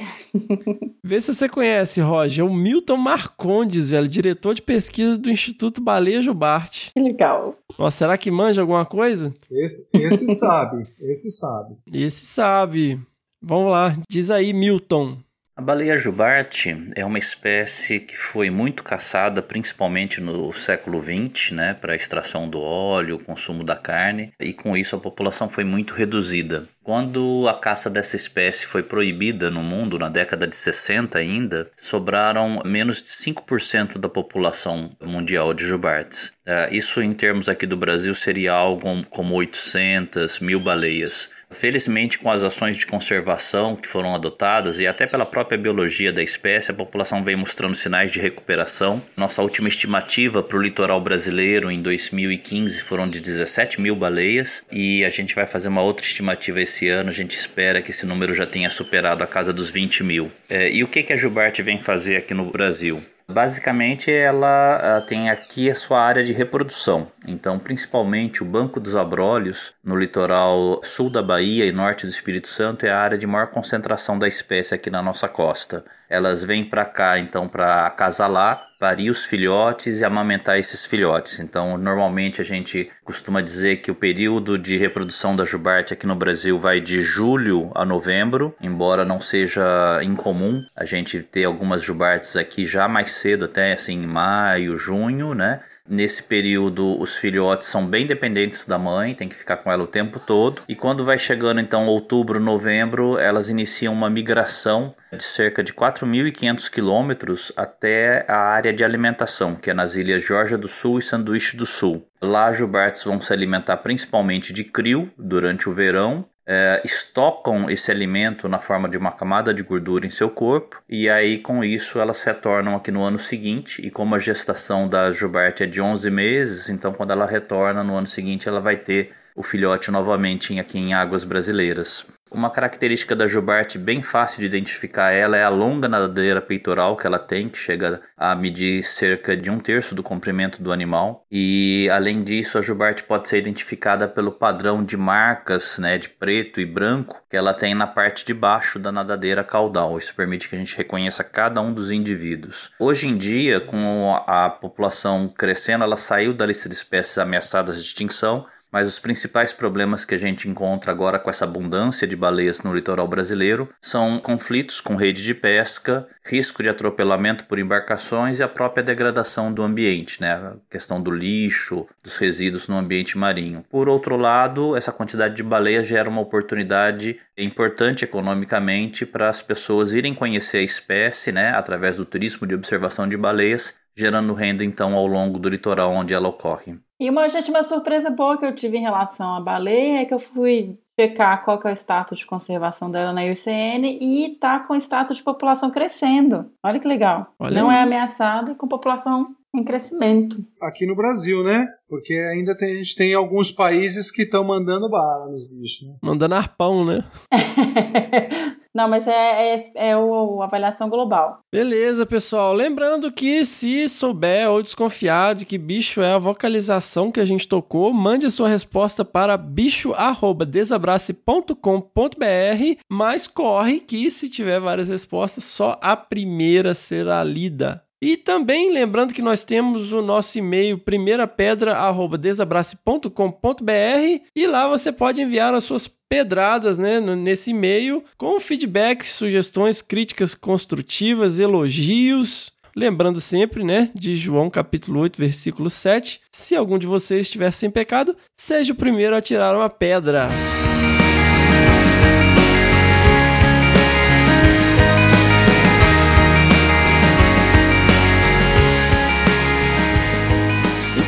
Vê se você conhece, Roger. É o Milton Marcondes, velho, diretor de pesquisa do Instituto Baleia Jubarte. Que legal. Nossa, será que manja alguma coisa? Esse, esse sabe, esse sabe. Esse sabe. Vamos lá, diz aí, Milton. A baleia jubarte é uma espécie que foi muito caçada, principalmente no século XX, né, para a extração do óleo, consumo da carne, e com isso a população foi muito reduzida. Quando a caça dessa espécie foi proibida no mundo, na década de 60 ainda, sobraram menos de 5% da população mundial de jubartes. Eh, Isso, em termos aqui do Brasil, seria algo como 800 mil baleias. Felizmente, com as ações de conservação que foram adotadas e até pela própria biologia da espécie, a população vem mostrando sinais de recuperação. Nossa última estimativa para o litoral brasileiro em 2015 foram de 17 mil baleias e a gente vai fazer uma outra estimativa esse ano. A gente espera que esse número já tenha superado a casa dos 20 mil. É, e o que, que a Jubarte vem fazer aqui no Brasil? Basicamente, ela ah, tem aqui a sua área de reprodução. Então, principalmente o Banco dos Abrolhos, no litoral sul da Bahia e norte do Espírito Santo, é a área de maior concentração da espécie aqui na nossa costa. Elas vêm para cá, então, para acasalar, parir os filhotes e amamentar esses filhotes. Então, normalmente a gente costuma dizer que o período de reprodução da jubarte aqui no Brasil vai de julho a novembro, embora não seja incomum a gente ter algumas jubartes aqui já mais cedo, até assim em maio, junho, né? Nesse período, os filhotes são bem dependentes da mãe, tem que ficar com ela o tempo todo. E quando vai chegando então outubro, novembro, elas iniciam uma migração de cerca de 4.500 quilômetros até a área de alimentação, que é nas ilhas Georgia do Sul e Sanduíche do Sul. Lá, jubartes vão se alimentar principalmente de crio durante o verão é, estocam esse alimento na forma de uma camada de gordura em seu corpo e aí com isso elas retornam aqui no ano seguinte e como a gestação da jubarte é de 11 meses, então quando ela retorna no ano seguinte ela vai ter o filhote novamente aqui em águas brasileiras. Uma característica da jubarte bem fácil de identificar ela é a longa nadadeira peitoral que ela tem, que chega a medir cerca de um terço do comprimento do animal. E além disso, a jubarte pode ser identificada pelo padrão de marcas né, de preto e branco que ela tem na parte de baixo da nadadeira caudal. Isso permite que a gente reconheça cada um dos indivíduos. Hoje em dia, com a população crescendo, ela saiu da lista de espécies ameaçadas de extinção mas os principais problemas que a gente encontra agora com essa abundância de baleias no litoral brasileiro são conflitos com rede de pesca, risco de atropelamento por embarcações e a própria degradação do ambiente, né? A questão do lixo, dos resíduos no ambiente marinho. Por outro lado, essa quantidade de baleias gera uma oportunidade importante economicamente para as pessoas irem conhecer a espécie, né, através do turismo de observação de baleias, gerando renda então ao longo do litoral onde ela ocorre. E uma, gente, uma surpresa boa que eu tive em relação à baleia é que eu fui checar qual que é o status de conservação dela na IUCN e tá com status de população crescendo. Olha que legal. Olha Não aí. é ameaçada com população em crescimento. Aqui no Brasil, né? Porque ainda tem, a gente tem alguns países que estão mandando bala nos bichos. Né? Mandando arpão, né? Não, mas é, é, é o, a avaliação global. Beleza, pessoal. Lembrando que se souber ou desconfiar de que bicho é a vocalização que a gente tocou, mande a sua resposta para bicho@desabrace.com.br, mas corre que se tiver várias respostas, só a primeira será lida. E também lembrando que nós temos o nosso e-mail primeirapedra@desabrace.com.br e lá você pode enviar as suas pedradas, né, nesse e-mail com feedbacks, sugestões, críticas construtivas, elogios. Lembrando sempre, né, de João capítulo 8, versículo 7, se algum de vocês estiver sem pecado, seja o primeiro a tirar uma pedra.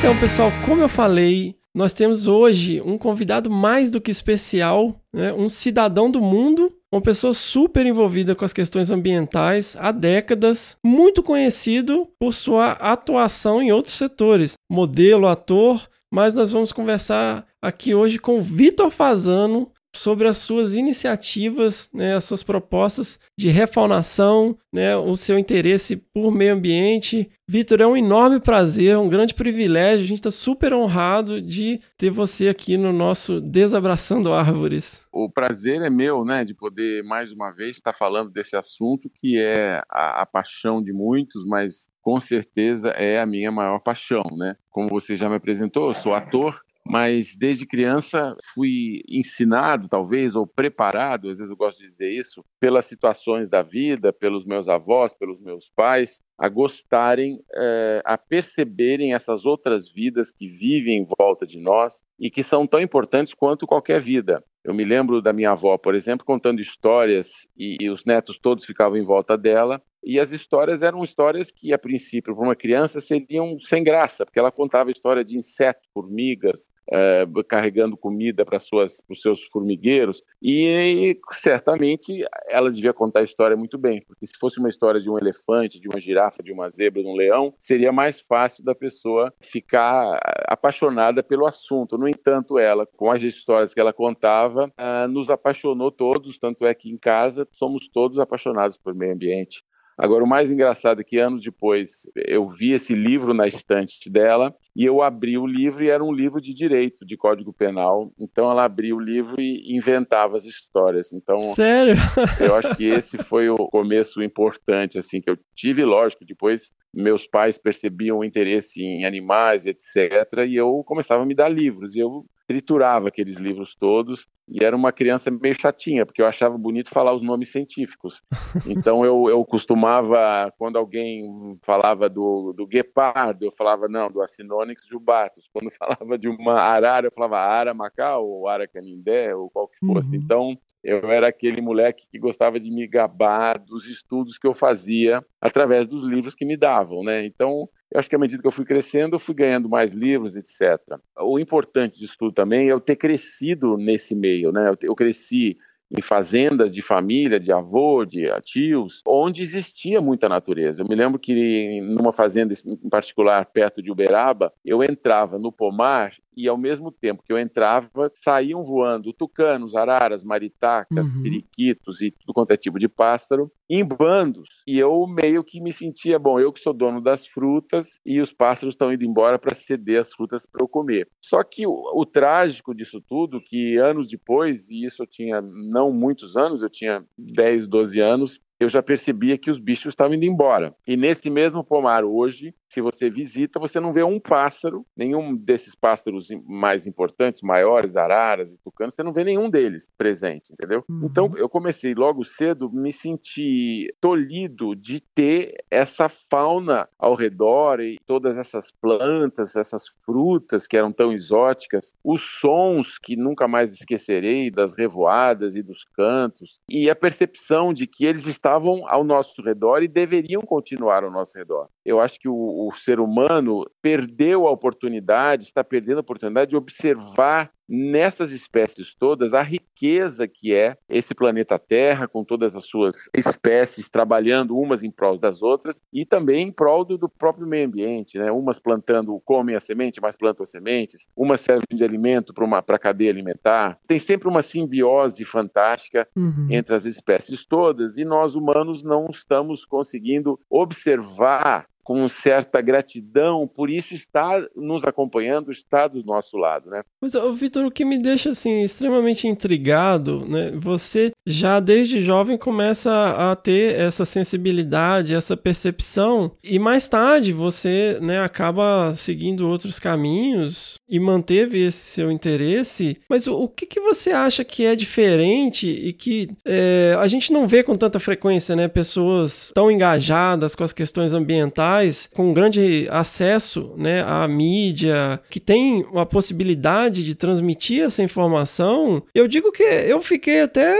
Então, pessoal, como eu falei, nós temos hoje um convidado mais do que especial, né? um cidadão do mundo, uma pessoa super envolvida com as questões ambientais há décadas, muito conhecido por sua atuação em outros setores, modelo, ator, mas nós vamos conversar aqui hoje com Vitor Fazano, sobre as suas iniciativas, né, as suas propostas de refaunação, né, o seu interesse por meio ambiente. Vitor, é um enorme prazer, um grande privilégio. A gente está super honrado de ter você aqui no nosso Desabraçando Árvores. O prazer é meu, né, de poder mais uma vez estar falando desse assunto que é a, a paixão de muitos, mas com certeza é a minha maior paixão, né? Como você já me apresentou, eu sou ator mas desde criança fui ensinado, talvez, ou preparado, às vezes eu gosto de dizer isso, pelas situações da vida, pelos meus avós, pelos meus pais, a gostarem, é, a perceberem essas outras vidas que vivem em volta de nós e que são tão importantes quanto qualquer vida. Eu me lembro da minha avó, por exemplo, contando histórias e, e os netos todos ficavam em volta dela e as histórias eram histórias que, a princípio, para uma criança seriam sem graça, porque ela contava história de insetos, formigas, é, carregando comida para os seus formigueiros, e, certamente ela devia contar a história muito bem, porque se fosse uma história de um elefante, de uma girafa, de uma zebra, de um leão, seria mais fácil da pessoa ficar apaixonada pelo assunto. No entanto, ela, com as histórias que ela contava, é, nos apaixonou todos, tanto é que em casa somos todos apaixonados por meio ambiente. Agora, o mais engraçado é que anos depois eu vi esse livro na estante dela e eu abri o livro e era um livro de direito, de Código Penal. Então ela abria o livro e inventava as histórias. Então, sério? eu acho que esse foi o começo importante assim que eu tive, lógico, depois meus pais percebiam o interesse em animais, etc, e eu começava a me dar livros e eu triturava aqueles livros todos e era uma criança meio chatinha, porque eu achava bonito falar os nomes científicos. Então eu, eu costumava, quando alguém falava do, do guepardo, eu falava, não, do Acinonyx jubatus. Quando falava de uma arara, eu falava ara macau, ou ara canindé, ou qual que fosse. Uhum. Então Eu era aquele moleque que gostava de me gabar dos estudos que eu fazia através dos livros que me davam, né? Então, eu acho que à medida que eu fui crescendo, eu fui ganhando mais livros, etc. O importante disso tudo também é eu ter crescido nesse meio, né? Eu cresci em fazendas de família, de avô, de tios, onde existia muita natureza. Eu me lembro que numa fazenda em particular perto de Uberaba, eu entrava no pomar e ao mesmo tempo que eu entrava, saíam voando tucanos, araras, maritacas, uhum. periquitos e tudo quanto é tipo de pássaro, em bandos. E eu meio que me sentia, bom, eu que sou dono das frutas e os pássaros estão indo embora para ceder as frutas para eu comer. Só que o, o, trágico disso tudo, que anos depois, e isso eu tinha não muitos anos, eu tinha 10, 12 anos, eu já percebia que os bichos estavam indo embora. E nesse mesmo pomar hoje, se você visita, você não vê um pássaro, nenhum desses pássaros mais importantes, maiores, araras e tucanos, você não vê nenhum deles presente, entendeu? Uhum. Então eu comecei logo cedo me sentir tolhido de ter essa fauna ao redor e todas essas plantas, essas frutas que eram tão exóticas, os sons que nunca mais esquecerei das revoadas e dos cantos e a percepção de que eles estavam estavam ao nosso redor e deveriam continuar ao nosso redor. Eu acho que o, o ser humano perdeu a oportunidade, está perdendo a oportunidade de observar nessas espécies todas a riqueza que é esse planeta Terra, com todas as suas espécies trabalhando umas em prol das outras e também em prol do, do próprio meio ambiente, né? Umas plantando, comem a semente, mas plantam as sementes, umas servem de alimento para a cadeia alimentar. Tem sempre uma simbiose fantástica uhum. entre as espécies todas e nós humanos não estamos conseguindo observar com certa gratidão, por isso está nos acompanhando, está do nosso lado, né? Mas, Vitor, o que me deixa assim extremamente intrigado, né? Você já desde jovem começa a ter essa sensibilidade, essa percepção, e mais tarde você, né, acaba seguindo outros caminhos e manteve esse seu interesse. Mas o, o que, que você acha que é diferente e que é, a gente não vê com tanta frequência, né? Pessoas tão engajadas com as questões ambientais com grande acesso né, à mídia, que tem uma possibilidade de transmitir essa informação, eu digo que eu fiquei até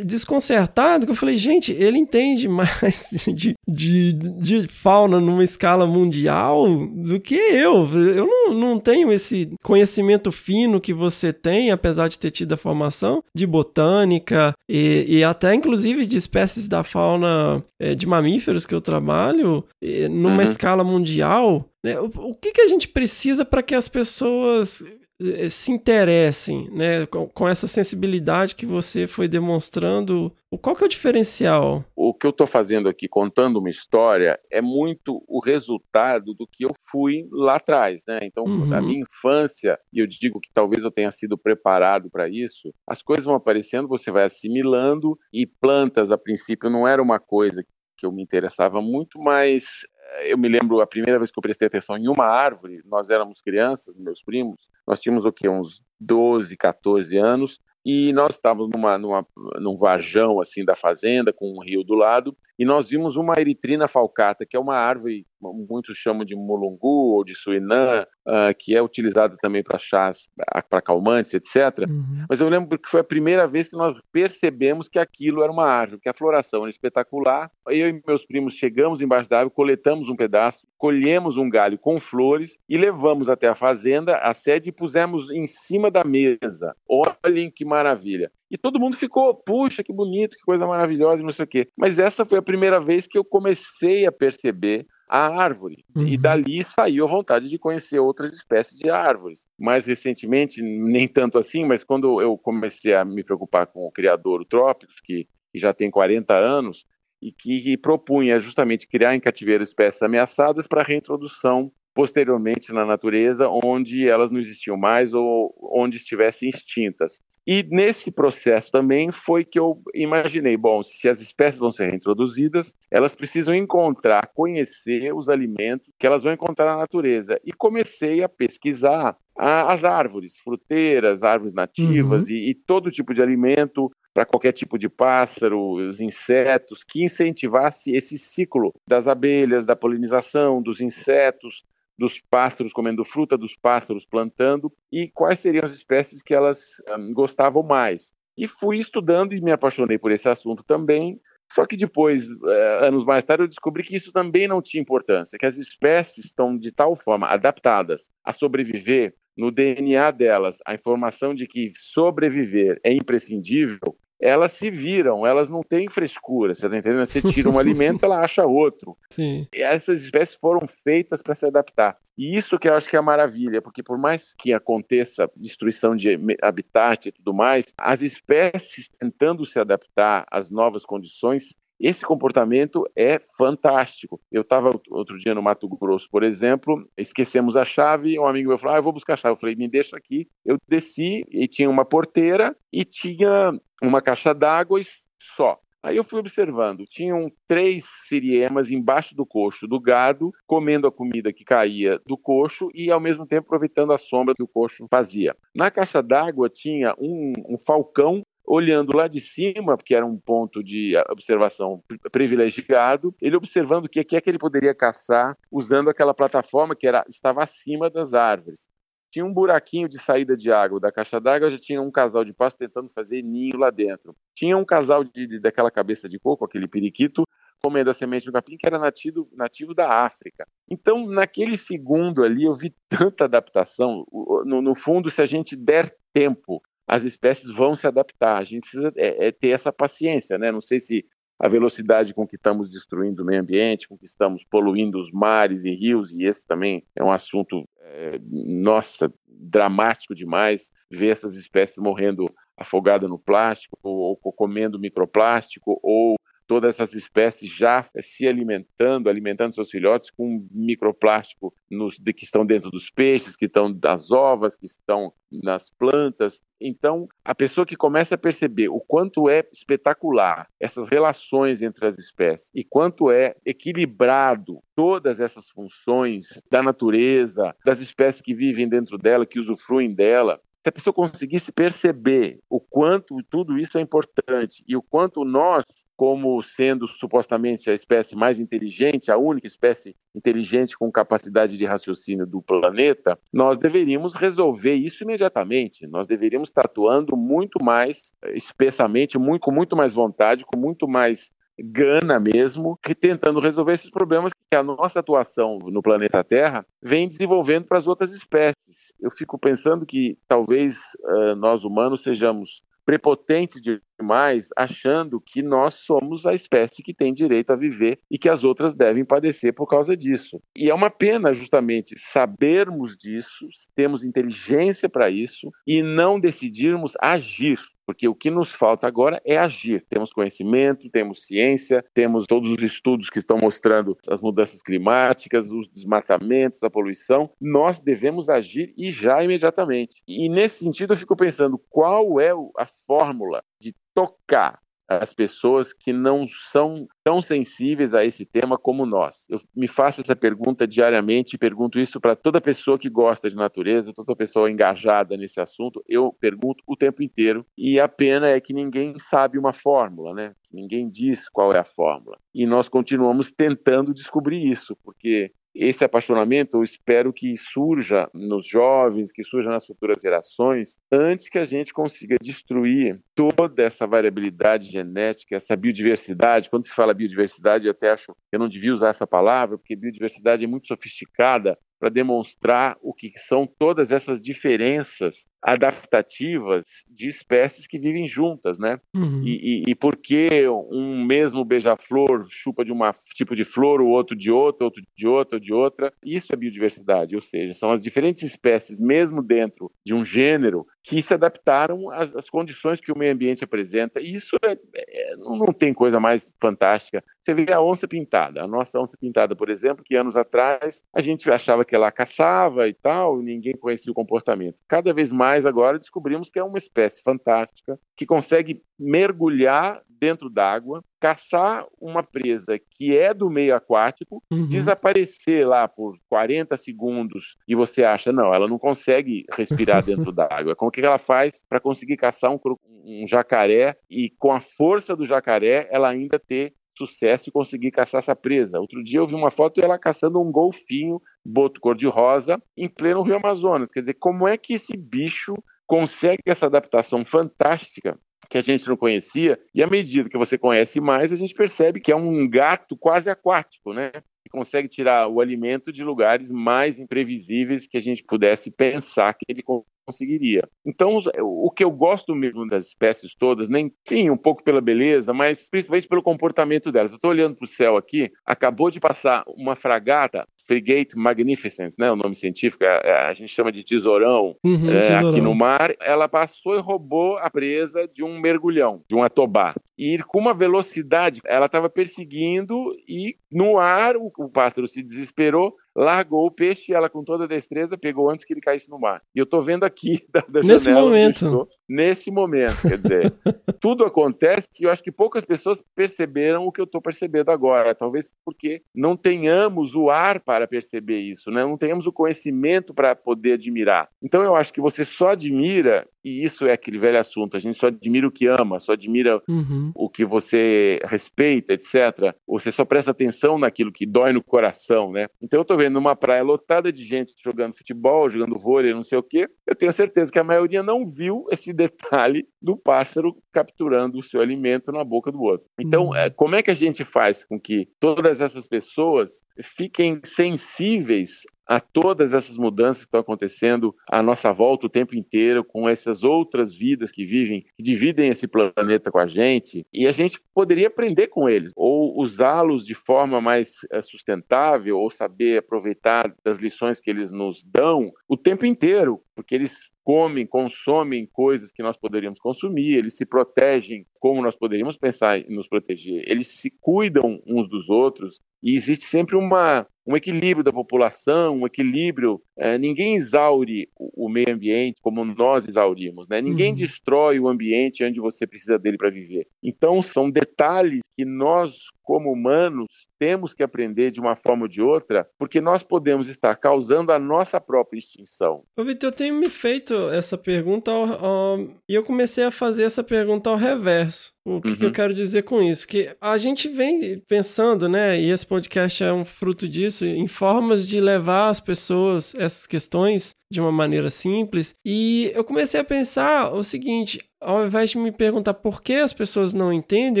desconcertado, que eu falei, gente, ele entende mais de, de, de fauna numa escala mundial do que eu. Eu não, não tenho esse conhecimento fino que você tem, apesar de ter tido a formação de botânica e, e até inclusive de espécies da fauna é, de mamíferos que eu trabalho, numa numa uhum. escala mundial, né, o, o que, que a gente precisa para que as pessoas eh, se interessem né, com, com, essa sensibilidade que você foi demonstrando? Qual que é o diferencial? O que eu estou fazendo aqui, contando uma história, é muito o resultado do que eu fui lá atrás. Né? Então, uhum. na minha infância, e eu digo que talvez eu tenha sido preparado para isso, as coisas vão aparecendo, você vai assimilando, e plantas, a princípio, não era uma coisa que eu me interessava muito, mas eu me lembro a primeira vez que eu prestei atenção em uma árvore, nós éramos crianças, meus primos, nós tínhamos o que uns 12, 14 anos, e nós estávamos numa, numa, num varjão assim da fazenda com um rio do lado e nós vimos uma eritrina falcata que é uma árvore muitos chamam de mulungu ou de suinã uh, que é utilizada também para chás para calmantes etc uhum. mas eu lembro que foi a primeira vez que nós percebemos que aquilo era uma árvore que a floração era espetacular eu e meus primos chegamos embaixo da árvore coletamos um pedaço colhemos um galho com flores e levamos até a fazenda a sede e pusemos em cima da mesa olhem que maravilha. E todo mundo ficou, puxa, que bonito, que coisa maravilhosa, não sei o quê. Mas essa foi a primeira vez que eu comecei a perceber a árvore. Uhum. E dali saiu a vontade de conhecer outras espécies de árvores. Mais recentemente, nem tanto assim, mas quando eu comecei a me preocupar com o criador Trópicos, que, que já tem 40 anos, e que, que propunha justamente criar em cativeiro espécies ameaçadas para reintrodução posteriormente na natureza, onde elas não existiam mais ou onde estivessem extintas. E nesse processo também foi que eu imaginei, bom, se as espécies vão ser reintroduzidas, elas precisam encontrar, conhecer os alimentos que elas vão encontrar na natureza. E comecei a pesquisar as árvores, fruteiras, árvores nativas uhum. e, e todo tipo de alimento para qualquer tipo de pássaro, os insetos, que incentivasse esse ciclo das abelhas, da polinização, dos insetos, dos pássaros comendo fruta, dos pássaros plantando e quais seriam as espécies que elas um, gostavam mais. E fui estudando e me apaixonei por esse assunto também. Só que depois, eh, anos mais tarde, eu descobri que isso também não tinha importância, que as espécies estão de tal forma adaptadas a sobreviver no DNA delas, a informação de que sobreviver é imprescindível, elas se viram, elas não têm frescura, você tá entendendo? Você tira um alimento, ela acha outro. Sim. E essas espécies foram feitas para se adaptar. E isso que eu acho que é a maravilha, porque por mais que aconteça destruição de habitat e tudo mais, as espécies tentando se adaptar às novas condições, esse comportamento é fantástico. Eu estava outro dia no Mato Grosso, por exemplo, esquecemos a chave, um amigo meu falou, ah, eu vou buscar a chave. Eu falei, me deixa aqui. Eu desci e tinha uma porteira e tinha uma caixa d'água e só. Aí eu fui observando, tinham três siriemas embaixo do coxo do gado, comendo a comida que caía do coxo e ao mesmo tempo aproveitando a sombra que o coxo fazia. Na caixa d'água tinha um, um falcão olhando lá de cima, porque era um ponto de observação privilegiado, ele observando o que é que ele poderia caçar usando aquela plataforma que era, estava acima das árvores. Tinha um buraquinho de saída de água da caixa d'água, já tinha um casal de pasto tentando fazer ninho lá dentro. Tinha um casal de, de, daquela cabeça de coco, aquele periquito, comendo a semente do capim, que era nativo, nativo da África. Então, naquele segundo ali, eu vi tanta adaptação. No, no fundo, se a gente der tempo as espécies vão se adaptar. A gente precisa é, é ter essa paciência, né? Não sei se a velocidade com que estamos destruindo o meio ambiente, com que estamos poluindo os mares e rios, e esse também é um assunto, é, nossa, dramático demais, ver essas espécies morrendo afogadas no plástico, ou, ou comendo microplástico, ou todas essas espécies já se alimentando, alimentando seus filhotes com microplástico nos, de, que estão dentro dos peixes, que estão das ovas, que estão nas plantas. Então, a pessoa que começa a perceber o quanto é espetacular essas relações entre as espécies e quanto é equilibrado todas essas funções da natureza, das espécies que vivem dentro dela, que usufruem dela, se a pessoa conseguisse perceber o quanto tudo isso é importante e o quanto nós como sendo supostamente a espécie mais inteligente, a única espécie inteligente com capacidade de raciocínio do planeta, nós deveríamos resolver isso imediatamente. Nós deveríamos estar atuando muito mais eh, espessamente, muito, com muito mais vontade, com muito mais gana mesmo, que tentando resolver esses problemas que a nossa atuação no planeta Terra vem desenvolvendo para as outras espécies. Eu fico pensando que talvez uh, nós humanos sejamos prepotentes demais, achando que nós somos a espécie que tem direito a viver e que as outras devem padecer por causa disso. E é uma pena, justamente, sabermos disso, temos inteligência para isso e não decidirmos agir. Porque o que nos falta agora é agir. Temos conhecimento, temos ciência, temos todos os estudos que estão mostrando as mudanças climáticas, os desmatamentos, a poluição. Nós devemos agir e já imediatamente. E nesse sentido, eu fico pensando qual é a fórmula de tocar as pessoas que não são tão sensíveis a esse tema como nós. Eu me faço essa pergunta diariamente e pergunto isso para toda pessoa que gosta de natureza, toda pessoa engajada nesse assunto. Eu pergunto o tempo inteiro e a pena é que ninguém sabe uma fórmula, né? Ninguém diz qual é a fórmula. E nós continuamos tentando descobrir isso, porque esse apaixonamento eu espero que surja nos jovens, que surja nas futuras gerações, antes que a gente consiga destruir toda essa variabilidade genética, essa biodiversidade. Quando se fala biodiversidade, eu até acho que eu não devia usar essa palavra, porque biodiversidade é muito sofisticada para demonstrar o que são todas essas diferenças adaptativas de espécies que vivem juntas, né? Uhum. E, e, e por que um mesmo beija-flor chupa de um tipo de flor, o outro de outra, outro de outra, de outra? Isso é biodiversidade, ou seja, são as diferentes espécies, mesmo dentro de um gênero, que se adaptaram às, às condições que o meio ambiente apresenta. E isso é, é, não tem coisa mais fantástica. Você vê a onça pintada, a nossa onça pintada, por exemplo, que anos atrás a gente achava que ela caçava e tal, e ninguém conhecia o comportamento. Cada vez mais agora descobrimos que é uma espécie fantástica que consegue mergulhar dentro d'água, caçar uma presa que é do meio aquático, uhum. desaparecer lá por 40 segundos e você acha, não, ela não consegue respirar dentro d'água. Como que ela faz para conseguir caçar um, um jacaré e com a força do jacaré ela ainda ter sucesso e conseguir caçar essa presa. Outro dia eu vi uma foto dela caçando um golfinho, boto cor-de-rosa, em pleno Rio Amazonas. Quer dizer, como é que esse bicho consegue essa adaptação fantástica que a gente não conhecia, e à medida que você conhece mais, a gente percebe que é um gato quase aquático, né? Que consegue tirar o alimento de lugares mais imprevisíveis que a gente pudesse pensar que ele conseguiria. Então, o que eu gosto mesmo das espécies todas, nem sim, um pouco pela beleza, mas principalmente pelo comportamento delas. Eu estou olhando para o céu aqui, acabou de passar uma fragata Frigate Magnificence, né, o nome científico, a, é, é, a gente chama de tesourão, Uhum, é, tesourão. aqui no mar, ela passou e roubou a presa de um mergulhão, de um atobá. E com uma velocidade, ela estava perseguindo e no ar o, o pássaro se desesperou, largou o peixe e ela com toda a destreza pegou antes que ele caísse no mar. E eu estou vendo aqui da, da Nesse janela momento. estou, nesse momento, quer dizer, tudo acontece e eu acho que poucas pessoas perceberam o que eu estou percebendo agora, talvez porque não tenhamos o ar para perceber isso, né? não tenhamos o conhecimento para poder admirar. Então eu acho que você só admira, e isso é aquele velho assunto, a gente só admira o que ama, só admira Uhum. o que você respeita, etc. Você só presta atenção naquilo que dói no coração, né? Então eu tô vendo uma praia lotada de gente jogando futebol, jogando vôlei, não sei o quê. Eu tenho certeza que a maioria não viu esse detalhe do pássaro capturando o seu alimento na boca do outro. Então, é, como é que a gente faz com que todas essas pessoas fiquem sensíveis a todas essas mudanças que estão acontecendo à nossa volta o tempo inteiro, com essas outras vidas que vivem, que dividem esse planeta com a gente, e a gente poderia aprender com eles, ou usá-los de forma mais eh, sustentável, ou saber aproveitar das lições que eles nos dão o tempo inteiro, porque eles comem, consomem coisas que nós poderíamos consumir, eles se protegem como nós poderíamos pensar em nos proteger, eles se cuidam uns dos outros e existe sempre uma, um equilíbrio da população, um equilíbrio. eh, ninguém exaure o, o meio ambiente como nós exaurimos, né? Ninguém Uhum. destrói o ambiente onde você precisa dele para viver. Então são detalhes que nós, como humanos, temos que aprender de uma forma ou de outra, porque nós podemos estar causando a nossa própria extinção. Ô, Vitor, eu tenho me feito essa pergunta ao- ao- e eu comecei a fazer essa pergunta ao reverso. O que, que eu Uhum. quero dizer com isso? Que a gente vem pensando, né, e esse podcast é um fruto disso, em formas de levar as pessoas essas questões de uma maneira simples. E eu comecei a pensar o seguinte: ao invés de me perguntar por que as pessoas não entendem,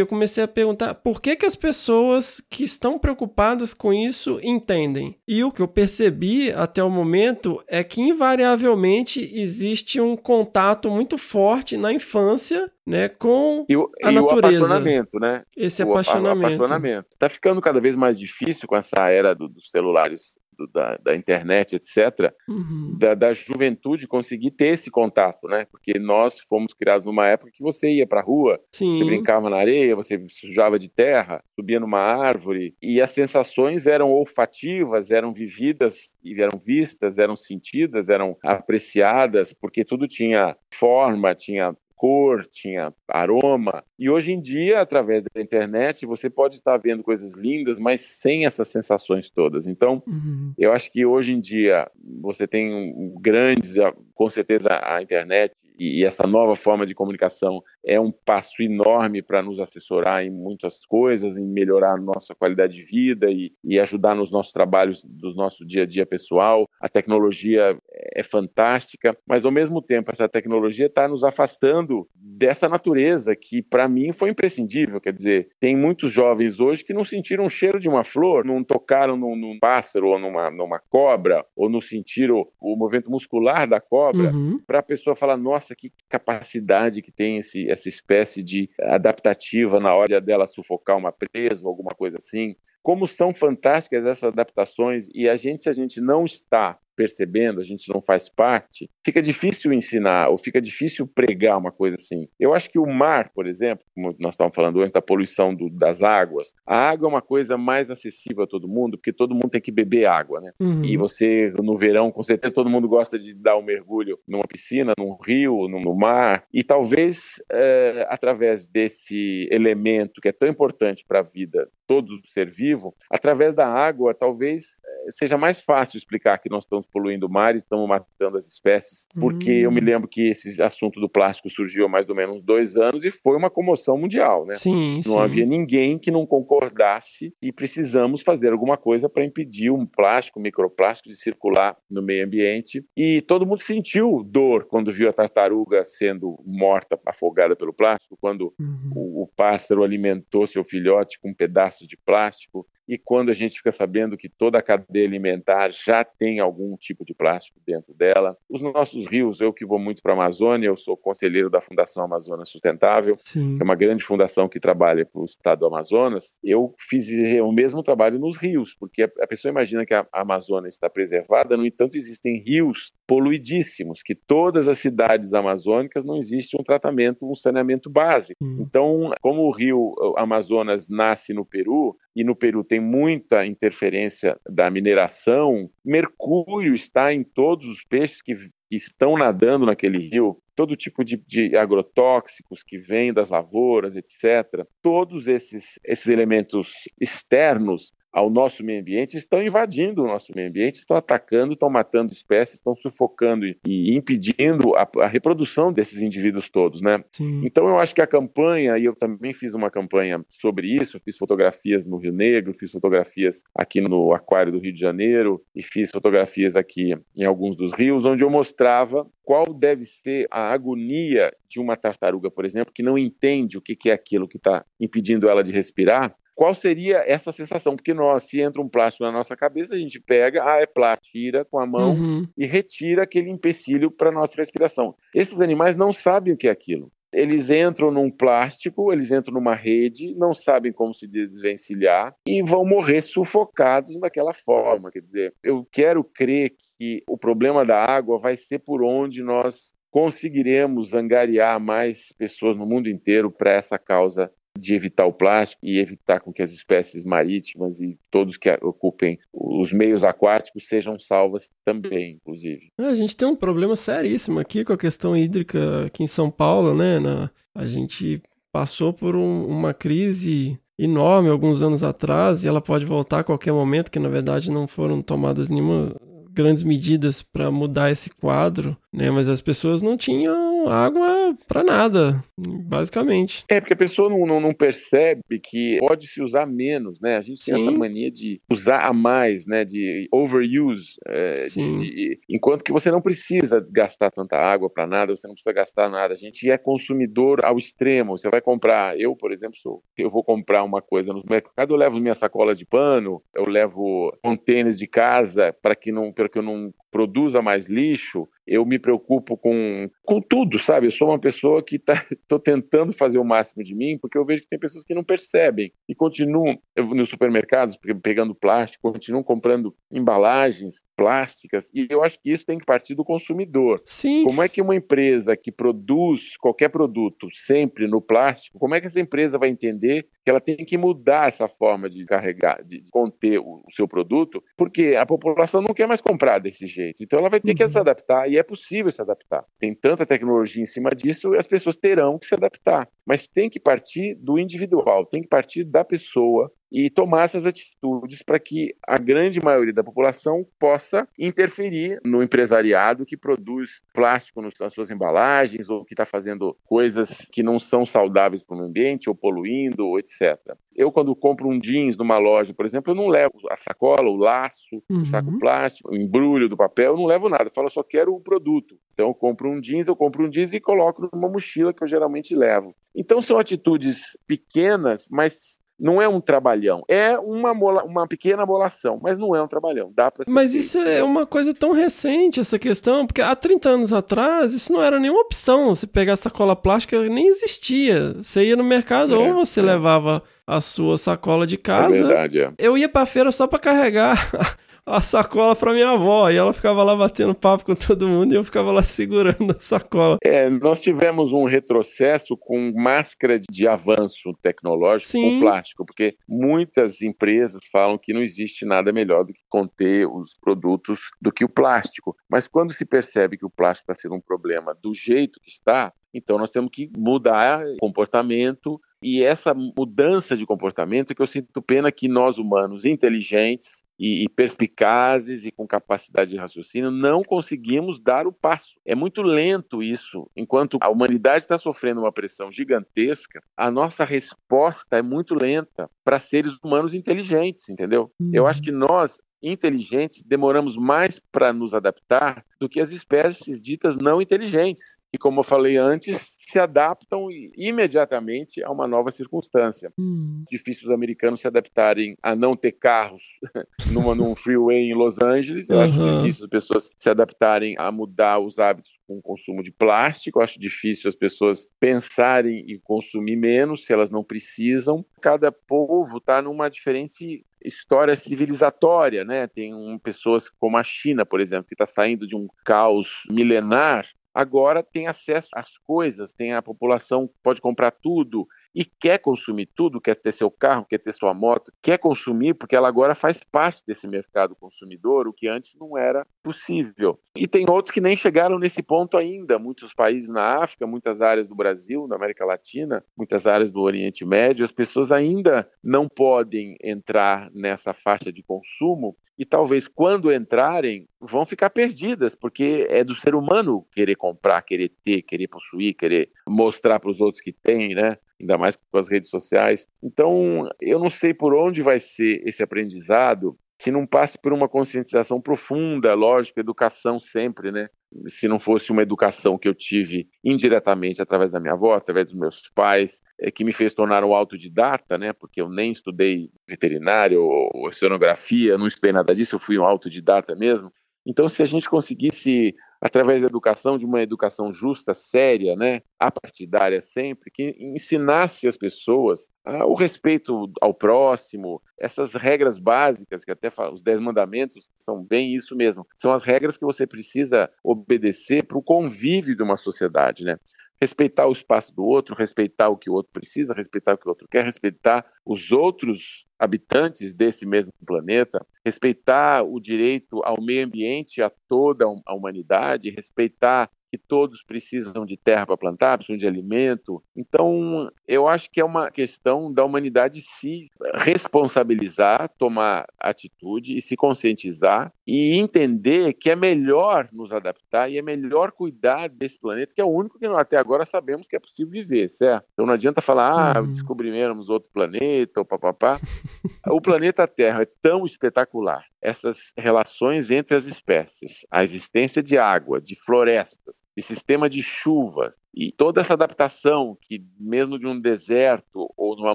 eu comecei a perguntar por que, que as pessoas que estão preocupadas com isso entendem. E o que eu percebi até o momento é que, invariavelmente, existe um contato muito forte na infância né, com E o, a e o natureza. apaixonamento, né? Esse O apa- apaixonamento. apaixonamento. Tá ficando cada vez mais difícil com essa era do- dos celulares, da, da internet, etc., Uhum. da, da juventude conseguir ter esse contato, né? Porque nós fomos criados numa época que você ia pra rua, Sim. você brincava na areia, você sujava de terra, subia numa árvore, e as sensações eram olfativas, eram vividas eram vistas, eram sentidas, eram apreciadas, porque tudo tinha forma, tinha cor, tinha aroma. E hoje em dia, através da internet, você pode estar vendo coisas lindas, mas sem essas sensações todas. Então, Uhum. eu acho que hoje em dia você tem um- grandes, com certeza a internet e e essa nova forma de comunicação é um passo enorme para nos assessorar em muitas coisas, em melhorar a nossa qualidade de vida e, e ajudar nos nossos trabalhos do nosso dia a dia pessoal. A tecnologia é fantástica, mas ao mesmo tempo essa tecnologia está nos afastando dessa natureza que para mim foi imprescindível. Quer dizer, tem muitos jovens hoje que não sentiram o cheiro de uma flor, não tocaram num, num pássaro ou numa, numa cobra, ou não sentiram o movimento muscular da cobra, Uhum. para a pessoa falar: nossa, que capacidade que tem esse, essa espécie de adaptativa na hora dela sufocar uma presa ou alguma coisa assim. Como são fantásticas essas adaptações e a gente, se a gente não está percebendo, a gente não faz parte, fica difícil ensinar ou fica difícil pregar uma coisa assim. Eu acho que o mar, por exemplo, como nós estávamos falando antes da poluição do- das águas, a água é uma coisa mais acessível a todo mundo, porque todo mundo tem que beber água, né? Uhum. E você, no verão, com certeza todo mundo gosta de dar um mergulho numa piscina, num rio, no, no mar. E talvez, eh, através desse elemento que é tão importante para a vida, todo ser vivo, através da água, talvez eh, seja mais fácil explicar que nós estamos poluindo o mar e estamos matando as espécies, porque eu me lembro que esse assunto do plástico surgiu há mais ou menos dois anos e foi uma comoção mundial, né? Sim, Não sim. havia ninguém que não concordasse e precisamos fazer alguma coisa para impedir um plástico, microplástico de circular no meio ambiente. E todo mundo sentiu dor quando viu a tartaruga sendo morta, afogada pelo plástico, quando o, o pássaro alimentou seu filhote com um pedaço de plástico. E quando a gente fica sabendo que toda a cadeia alimentar já tem algum tipo de plástico dentro dela. Os nossos rios, eu que vou muito para a Amazônia, eu sou conselheiro da Fundação Amazonas Sustentável, Sim. que é uma grande fundação que trabalha para o estado do Amazonas. Eu fiz o mesmo trabalho nos rios, porque a a pessoa imagina que a Amazônia está preservada, no entanto, existem rios poluidíssimos, que todas as cidades amazônicas não existe um tratamento, um saneamento básico. Então, como o rio Amazonas nasce no Peru, e no Peru tem muita interferência da mineração, mercúrio está em todos os peixes que, que estão nadando naquele rio, todo tipo de, de agrotóxicos que vêm das lavouras, etc. Todos esses, esses elementos externos ao nosso meio ambiente estão invadindo o nosso meio ambiente, estão atacando, estão matando espécies, estão sufocando e, impedindo a, a, reprodução desses indivíduos todos, né? Sim. Então eu acho que a campanha, e eu também fiz uma campanha sobre isso, fiz fotografias no Rio Negro, fiz fotografias aqui no Aquário do Rio de Janeiro e fiz fotografias aqui em alguns dos rios, onde eu mostrava qual deve ser a agonia de uma tartaruga, por exemplo, que não entende o que é aquilo que está impedindo ela de respirar, qual seria essa sensação? Porque nós, se entra um plástico na nossa cabeça, a gente pega, ah, é plástico, tira com a mão Uhum. e retira aquele empecilho para nossa respiração. Esses animais não sabem o que é aquilo. Eles entram num plástico, eles entram numa rede, não sabem como se desvencilhar e vão morrer sufocados daquela forma. Quer dizer, eu quero crer que o problema da água vai ser por onde nós conseguiremos angariar mais pessoas no mundo inteiro para essa causa de evitar o plástico e evitar com que as espécies marítimas e todos que ocupem os meios aquáticos sejam salvas também, inclusive. A gente tem um problema seríssimo aqui com a questão hídrica aqui em São Paulo, né? Na, a gente passou por um- uma crise enorme alguns anos atrás e ela pode voltar a qualquer momento, que na verdade não foram tomadas nenhuma grandes medidas para mudar esse quadro, né? Mas as pessoas não tinham água para nada, basicamente. É, porque a pessoa não, não, não percebe que pode se usar menos, né? A gente tem Sim. essa mania de usar a mais, né? De overuse. é, de- de- enquanto que você não precisa gastar tanta água para nada, você não precisa gastar nada. A gente é consumidor ao extremo. Você vai comprar, eu, por exemplo, sou, eu vou comprar uma coisa no mercado, eu levo minha sacola de pano, eu levo contêineres de casa para que não, para que eu não produza mais lixo. Eu me preocupo com, com tudo, sabe? Eu sou uma pessoa que tá, tô tentando fazer o máximo de mim, porque eu vejo que tem pessoas que não percebem e continuam nos supermercados pe- pegando plástico, continuam comprando embalagens plásticas, e eu acho que isso tem que partir do consumidor. Sim. Como é que uma empresa que produz qualquer produto sempre no plástico, como é que essa empresa vai entender que ela tem que mudar essa forma de carregar, de conter o, o seu produto, porque a população não quer mais comprar desse jeito. Então ela vai ter que se adaptar e é possível se adaptar. Tem tanta tecnologia em cima disso e as pessoas terão que se adaptar. Mas tem que partir do individual, tem que partir da pessoa e tomar essas atitudes para que a grande maioria da população possa interferir no empresariado que produz plástico nas suas embalagens ou que está fazendo coisas que não são saudáveis para o meio ambiente ou poluindo, ou etc. Eu, quando compro um jeans numa loja, por exemplo, eu não levo a sacola, o laço, o saco plástico, o embrulho do papel, eu não levo nada. Eu falo, eu só quero o produto. Então, eu compro um jeans, eu compro um jeans e coloco numa mochila que eu geralmente levo. Então, são atitudes pequenas, mas não é um trabalhão. É uma, mola- uma pequena molação, mas não é um trabalhão. Dá para Mas isso é uma coisa tão recente, essa questão, porque há 30 anos atrás isso não era nenhuma opção. Você pegar sacola plástica nem existia. Você ia no mercado É, ou você é. levava a sua sacola de casa. É verdade, é. Eu ia pra feira só pra carregar a sacola pra minha avó. E ela ficava lá batendo papo com todo mundo e eu ficava lá segurando a sacola. É, nós tivemos um retrocesso com máscara de avanço tecnológico Sim. com plástico, porque muitas empresas falam que não existe nada melhor do que conter os produtos do que o plástico. Mas quando se percebe que o plástico está sendo um problema do jeito que está, então nós temos que mudar o comportamento e essa mudança de comportamento é que eu sinto pena que nós humanos inteligentes e, e perspicazes e com capacidade de raciocínio, não conseguimos dar o passo. É muito lento isso. Enquanto a humanidade está sofrendo uma pressão gigantesca, a nossa resposta é muito lenta para seres humanos inteligentes, entendeu? Uhum. Eu acho que nós, inteligentes demoramos mais para nos adaptar do que as espécies ditas não inteligentes, que, como eu falei antes, se adaptam imediatamente a uma nova circunstância. Hum. Difícil os americanos se adaptarem a não ter carros numa, num freeway em Los Angeles. Eu uhum. acho difícil as pessoas se adaptarem a mudar os hábitos com o consumo de plástico. Eu acho difícil as pessoas pensarem e consumir menos se elas não precisam. Cada povo está numa diferente história civilizatória, né? Tem um, pessoas como a China, por exemplo, que está saindo de um caos milenar agora tem acesso às coisas, tem a população pode comprar tudo, e quer consumir tudo, quer ter seu carro, quer ter sua moto, quer consumir porque ela agora faz parte desse mercado consumidor, o que antes não era possível. E tem outros que nem chegaram nesse ponto ainda, muitos países na África, muitas áreas do Brasil, na América Latina, muitas áreas do Oriente Médio, as pessoas ainda não podem entrar nessa faixa de consumo e talvez quando entrarem vão ficar perdidas, porque é do ser humano querer comprar, querer ter, querer possuir, querer mostrar para os outros que tem, né? Ainda mais com as redes sociais. Então, eu não sei por onde vai ser esse aprendizado que não passe por uma conscientização profunda, lógico, educação sempre, né? Se não fosse uma educação que eu tive indiretamente através da minha avó, através dos meus pais, é, que me fez tornar um autodidata, né? Porque eu nem estudei veterinário ou oceanografia, não estudei nada disso, eu fui um autodidata mesmo. Então, se a gente conseguisse, através da educação, de uma educação justa, séria, né, apartidária sempre, que ensinasse as pessoas o respeito ao próximo, essas regras básicas, que até os Dez Mandamentos são bem isso mesmo, são as regras que você precisa obedecer para o convívio de uma sociedade, né? respeitar o espaço do outro, respeitar o que o outro precisa, respeitar o que o outro quer, respeitar os outros habitantes desse mesmo planeta, respeitar o direito ao meio ambiente, a toda a humanidade, respeitar que todos precisam de terra para plantar, precisam de alimento. Então, eu acho que é uma questão da humanidade se responsabilizar, tomar atitude e se conscientizar e entender que é melhor nos adaptar e é melhor cuidar desse planeta, que é o único que até agora sabemos que é possível viver, certo? Então não adianta falar, ah, uhum. descobrimos outro planeta, ou papapá. o planeta Terra é tão espetacular, essas relações entre as espécies, a existência de água, de florestas, de sistema de chuva e toda essa adaptação que mesmo de um deserto ou numa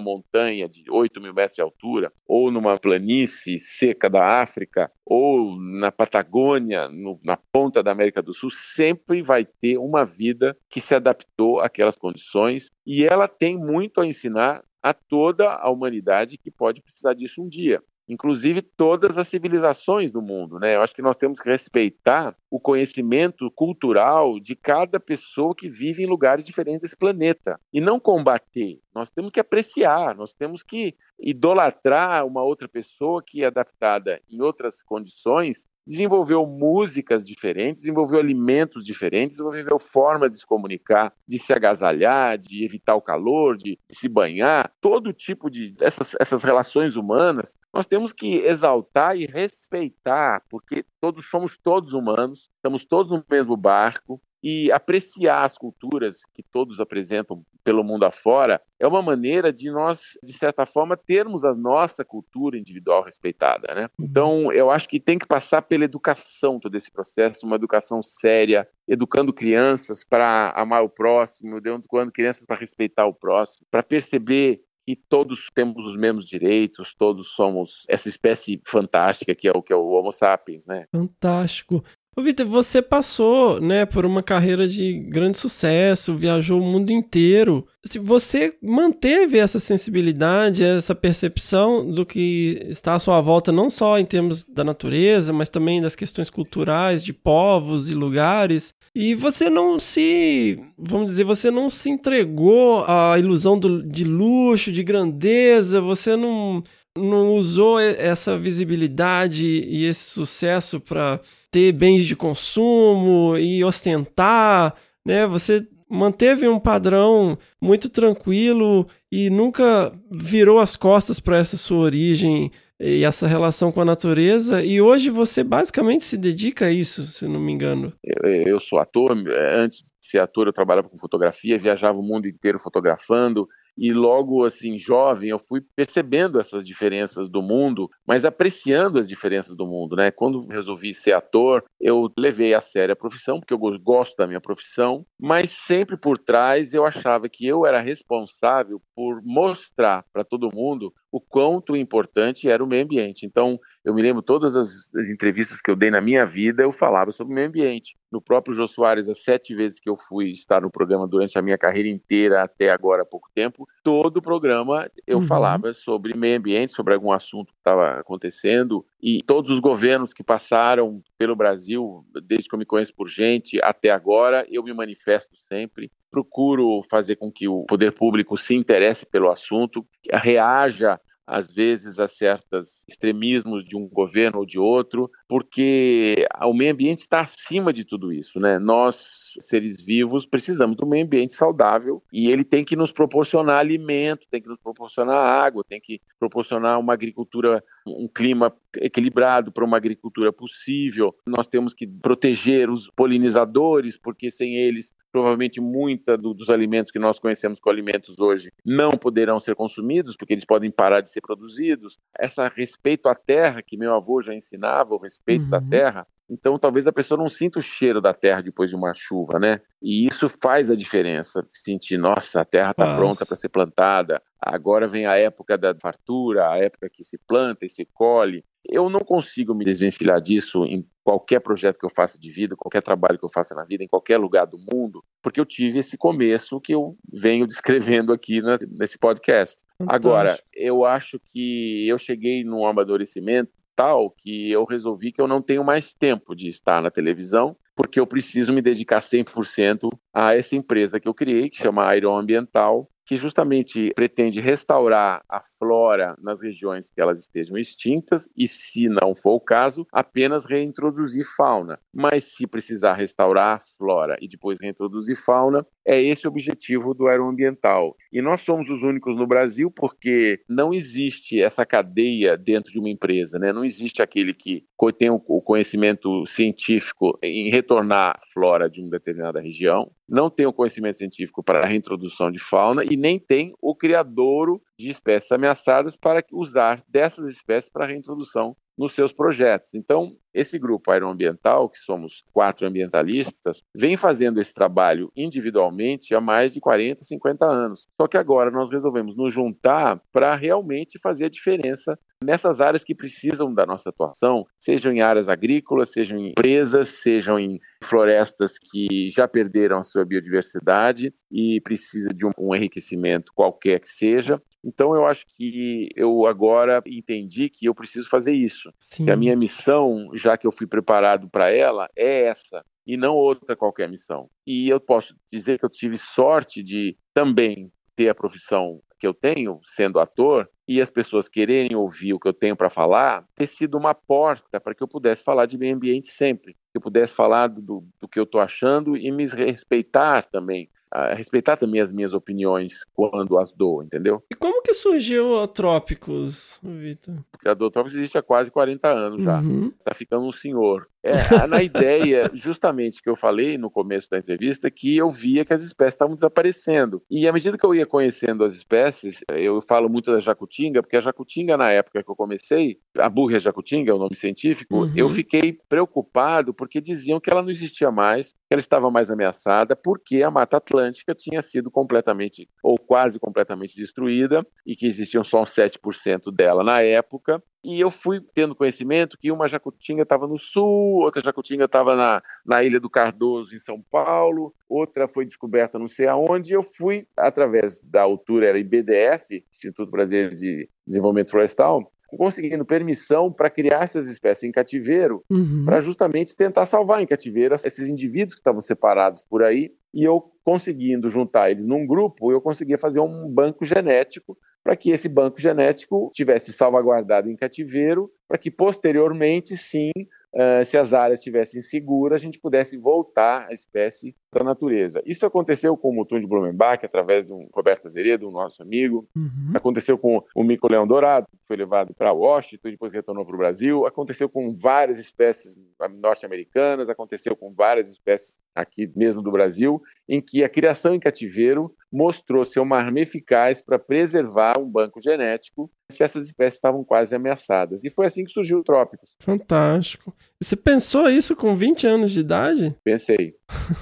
montanha de 8 mil metros de altura ou numa planície seca da África ou na Patagônia, no, na ponta da América do Sul, sempre vai ter uma vida que se adaptou àquelas condições. E ela tem muito a ensinar a toda a humanidade que pode precisar disso um dia inclusive todas as civilizações do mundo, né? Eu acho que nós temos que respeitar o conhecimento cultural de cada pessoa que vive em lugares diferentes desse planeta e não combater. Nós temos que apreciar, nós temos que idolatrar uma outra pessoa que é adaptada em outras condições desenvolveu músicas diferentes, desenvolveu alimentos diferentes, desenvolveu forma de se comunicar, de se agasalhar, de evitar o calor, de, de se banhar, todo tipo de essas, relações humanas, nós temos que exaltar e respeitar, porque todos somos todos humanos, estamos todos no mesmo barco, e apreciar as culturas que todos apresentam pelo mundo afora é uma maneira de nós, de certa forma, termos a nossa cultura individual respeitada, né? Uhum. Então, eu acho que tem que passar pela educação todo esse processo, uma educação séria, educando crianças para amar o próximo, educando crianças para respeitar o próximo, para perceber que todos temos os mesmos direitos, todos somos essa espécie fantástica que é o que é o Homo sapiens, né? Fantástico. Ô, Vitor, você passou, né, por uma carreira de grande sucesso, viajou o mundo inteiro. Se você manteve essa sensibilidade, essa percepção do que está à sua volta, não só em termos da natureza, mas também das questões culturais, de povos e lugares, e você não se, vamos dizer, você não se entregou à ilusão do, de luxo, de grandeza, você não, não usou essa visibilidade e esse sucesso para ter bens de consumo e ostentar, né? Você manteve um padrão muito tranquilo e nunca virou as costas para essa sua origem e essa relação com a natureza. E hoje você basicamente se dedica a isso, se não me engano. Eu, eu sou ator, antes de ser ator eu trabalhava com fotografia, viajava o mundo inteiro fotografando e logo assim jovem eu fui percebendo essas diferenças do mundo, mas apreciando as diferenças do mundo, né? Quando resolvi ser ator, eu levei a sério a profissão porque eu gosto da minha profissão, mas sempre por trás eu achava que eu era responsável por mostrar para todo mundo o quanto importante era o meio ambiente. Então, eu me lembro todas as, as, entrevistas que eu dei na minha vida, eu falava sobre o meio ambiente. No próprio Jô Soares, as sete vezes que eu fui estar no programa durante a minha carreira inteira, até agora há pouco tempo, todo o programa eu uhum. falava sobre meio ambiente, sobre algum assunto que estava acontecendo. E todos os governos que passaram pelo Brasil, desde que eu me conheço por gente até agora, eu me manifesto sempre procuro fazer com que o poder público se interesse pelo assunto, reaja às vezes a certos extremismos de um governo ou de outro, porque o meio ambiente está acima de tudo isso, né? Nós, seres vivos, precisamos de um meio ambiente saudável e ele tem que nos proporcionar alimento, tem que nos proporcionar água, tem que proporcionar uma agricultura, um clima equilibrado para uma agricultura possível. Nós temos que proteger os polinizadores, porque sem eles, provavelmente muita do, dos alimentos que nós conhecemos como alimentos hoje não poderão ser consumidos, porque eles podem parar de ser produzidos. Essa respeito à terra que meu avô já ensinava, o respeito uhum. da terra, então, talvez a pessoa não sinta o cheiro da terra depois de uma chuva, né? E isso faz a diferença. Sentir, nossa, a terra está pronta para ser plantada. Agora vem a época da fartura, a época que se planta e se colhe. Eu não consigo me desvencilhar disso em qualquer projeto que eu faça de vida, qualquer trabalho que eu faça na vida, em qualquer lugar do mundo, porque eu tive esse começo que eu venho descrevendo aqui na, nesse podcast. Agora, eu acho que eu cheguei num amadurecimento tal que eu resolvi que eu não tenho mais tempo de estar na televisão, porque eu preciso me dedicar 100% a essa empresa que eu criei, que chama Iron Ambiental, que justamente pretende restaurar a flora nas regiões que elas estejam extintas e, se não for o caso, apenas reintroduzir fauna. Mas se precisar restaurar a flora e depois reintroduzir fauna, é esse o objetivo do aeroambiental. E nós somos os únicos no Brasil porque não existe essa cadeia dentro de uma empresa, né? Não existe aquele que tem o conhecimento científico em retornar a flora de uma determinada região, não tem o conhecimento científico para a reintrodução de fauna e nem tem o criadouro de espécies ameaçadas para usar dessas espécies para a reintrodução nos seus projetos. Então, esse grupo aeroambiental, que somos quatro ambientalistas, vem fazendo esse trabalho individualmente há mais de 40, 50 anos. Só que agora nós resolvemos nos juntar para realmente fazer a diferença nessas áreas que precisam da nossa atuação, sejam em áreas agrícolas, sejam em empresas, sejam em florestas que já perderam a sua biodiversidade e precisa de um, um enriquecimento qualquer que seja. Então eu acho que eu agora entendi que eu preciso fazer isso. Sim. Que a minha missão, já que eu fui preparado para ela, é essa e não outra qualquer missão. E eu posso dizer que eu tive sorte de também ter a profissão que eu tenho, sendo ator, e as pessoas quererem ouvir o que eu tenho para falar, ter sido uma porta para que eu pudesse falar de meio ambiente sempre, que eu pudesse falar do, do que eu estou achando e me respeitar também respeitar também as minhas opiniões quando as dou, entendeu? E como que surgiu o Trópicos, Vitor? O Trópicos existe há quase 40 anos já. Uhum. Tá ficando um senhor. É, na ideia, justamente, que eu falei no começo da entrevista, que eu via que as espécies estavam desaparecendo. E à medida que eu ia conhecendo as espécies, eu falo muito da jacutinga, porque a jacutinga, na época que eu comecei, a burra jacutinga é o nome científico, uhum. eu fiquei preocupado porque diziam que ela não existia mais, que ela estava mais ameaçada, porque a Mata Atlântica tinha sido completamente, ou quase completamente destruída, e que existiam só uns 7% dela na época, e eu fui tendo conhecimento que uma jacutinga estava no sul, outra jacutinga estava na, na Ilha do Cardoso, em São Paulo, outra foi descoberta não sei aonde, e eu fui, através da altura, era IBDF, Instituto Brasileiro de Desenvolvimento Florestal, conseguindo permissão para criar essas espécies em cativeiro, uhum. para justamente tentar salvar em cativeiro esses indivíduos que estavam separados por aí, e eu conseguindo juntar eles num grupo, eu conseguia fazer um banco genético para que esse banco genético tivesse salvaguardado em cativeiro, para que posteriormente, sim, uh, se as áreas estivessem seguras, a gente pudesse voltar a espécie da natureza. Isso aconteceu com o Mutum de Blumenbach, através de um Roberto Azeredo, um nosso amigo. Uhum. Aconteceu com o mico leão dourado, que foi levado para Washington e depois retornou para o Brasil. Aconteceu com várias espécies norte-americanas, aconteceu com várias espécies aqui mesmo do Brasil, em que a criação em cativeiro mostrou ser uma arma eficaz para preservar um banco genético se essas espécies estavam quase ameaçadas. E foi assim que surgiu o Trópicos. Fantástico. E você pensou isso com 20 anos de idade? Pensei,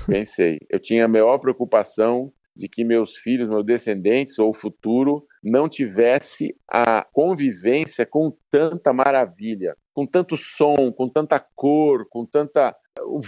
pensei. Eu tinha a maior preocupação de que meus filhos, meus descendentes ou o futuro não tivesse a convivência com tanta maravilha, com tanto som, com tanta cor, com tanta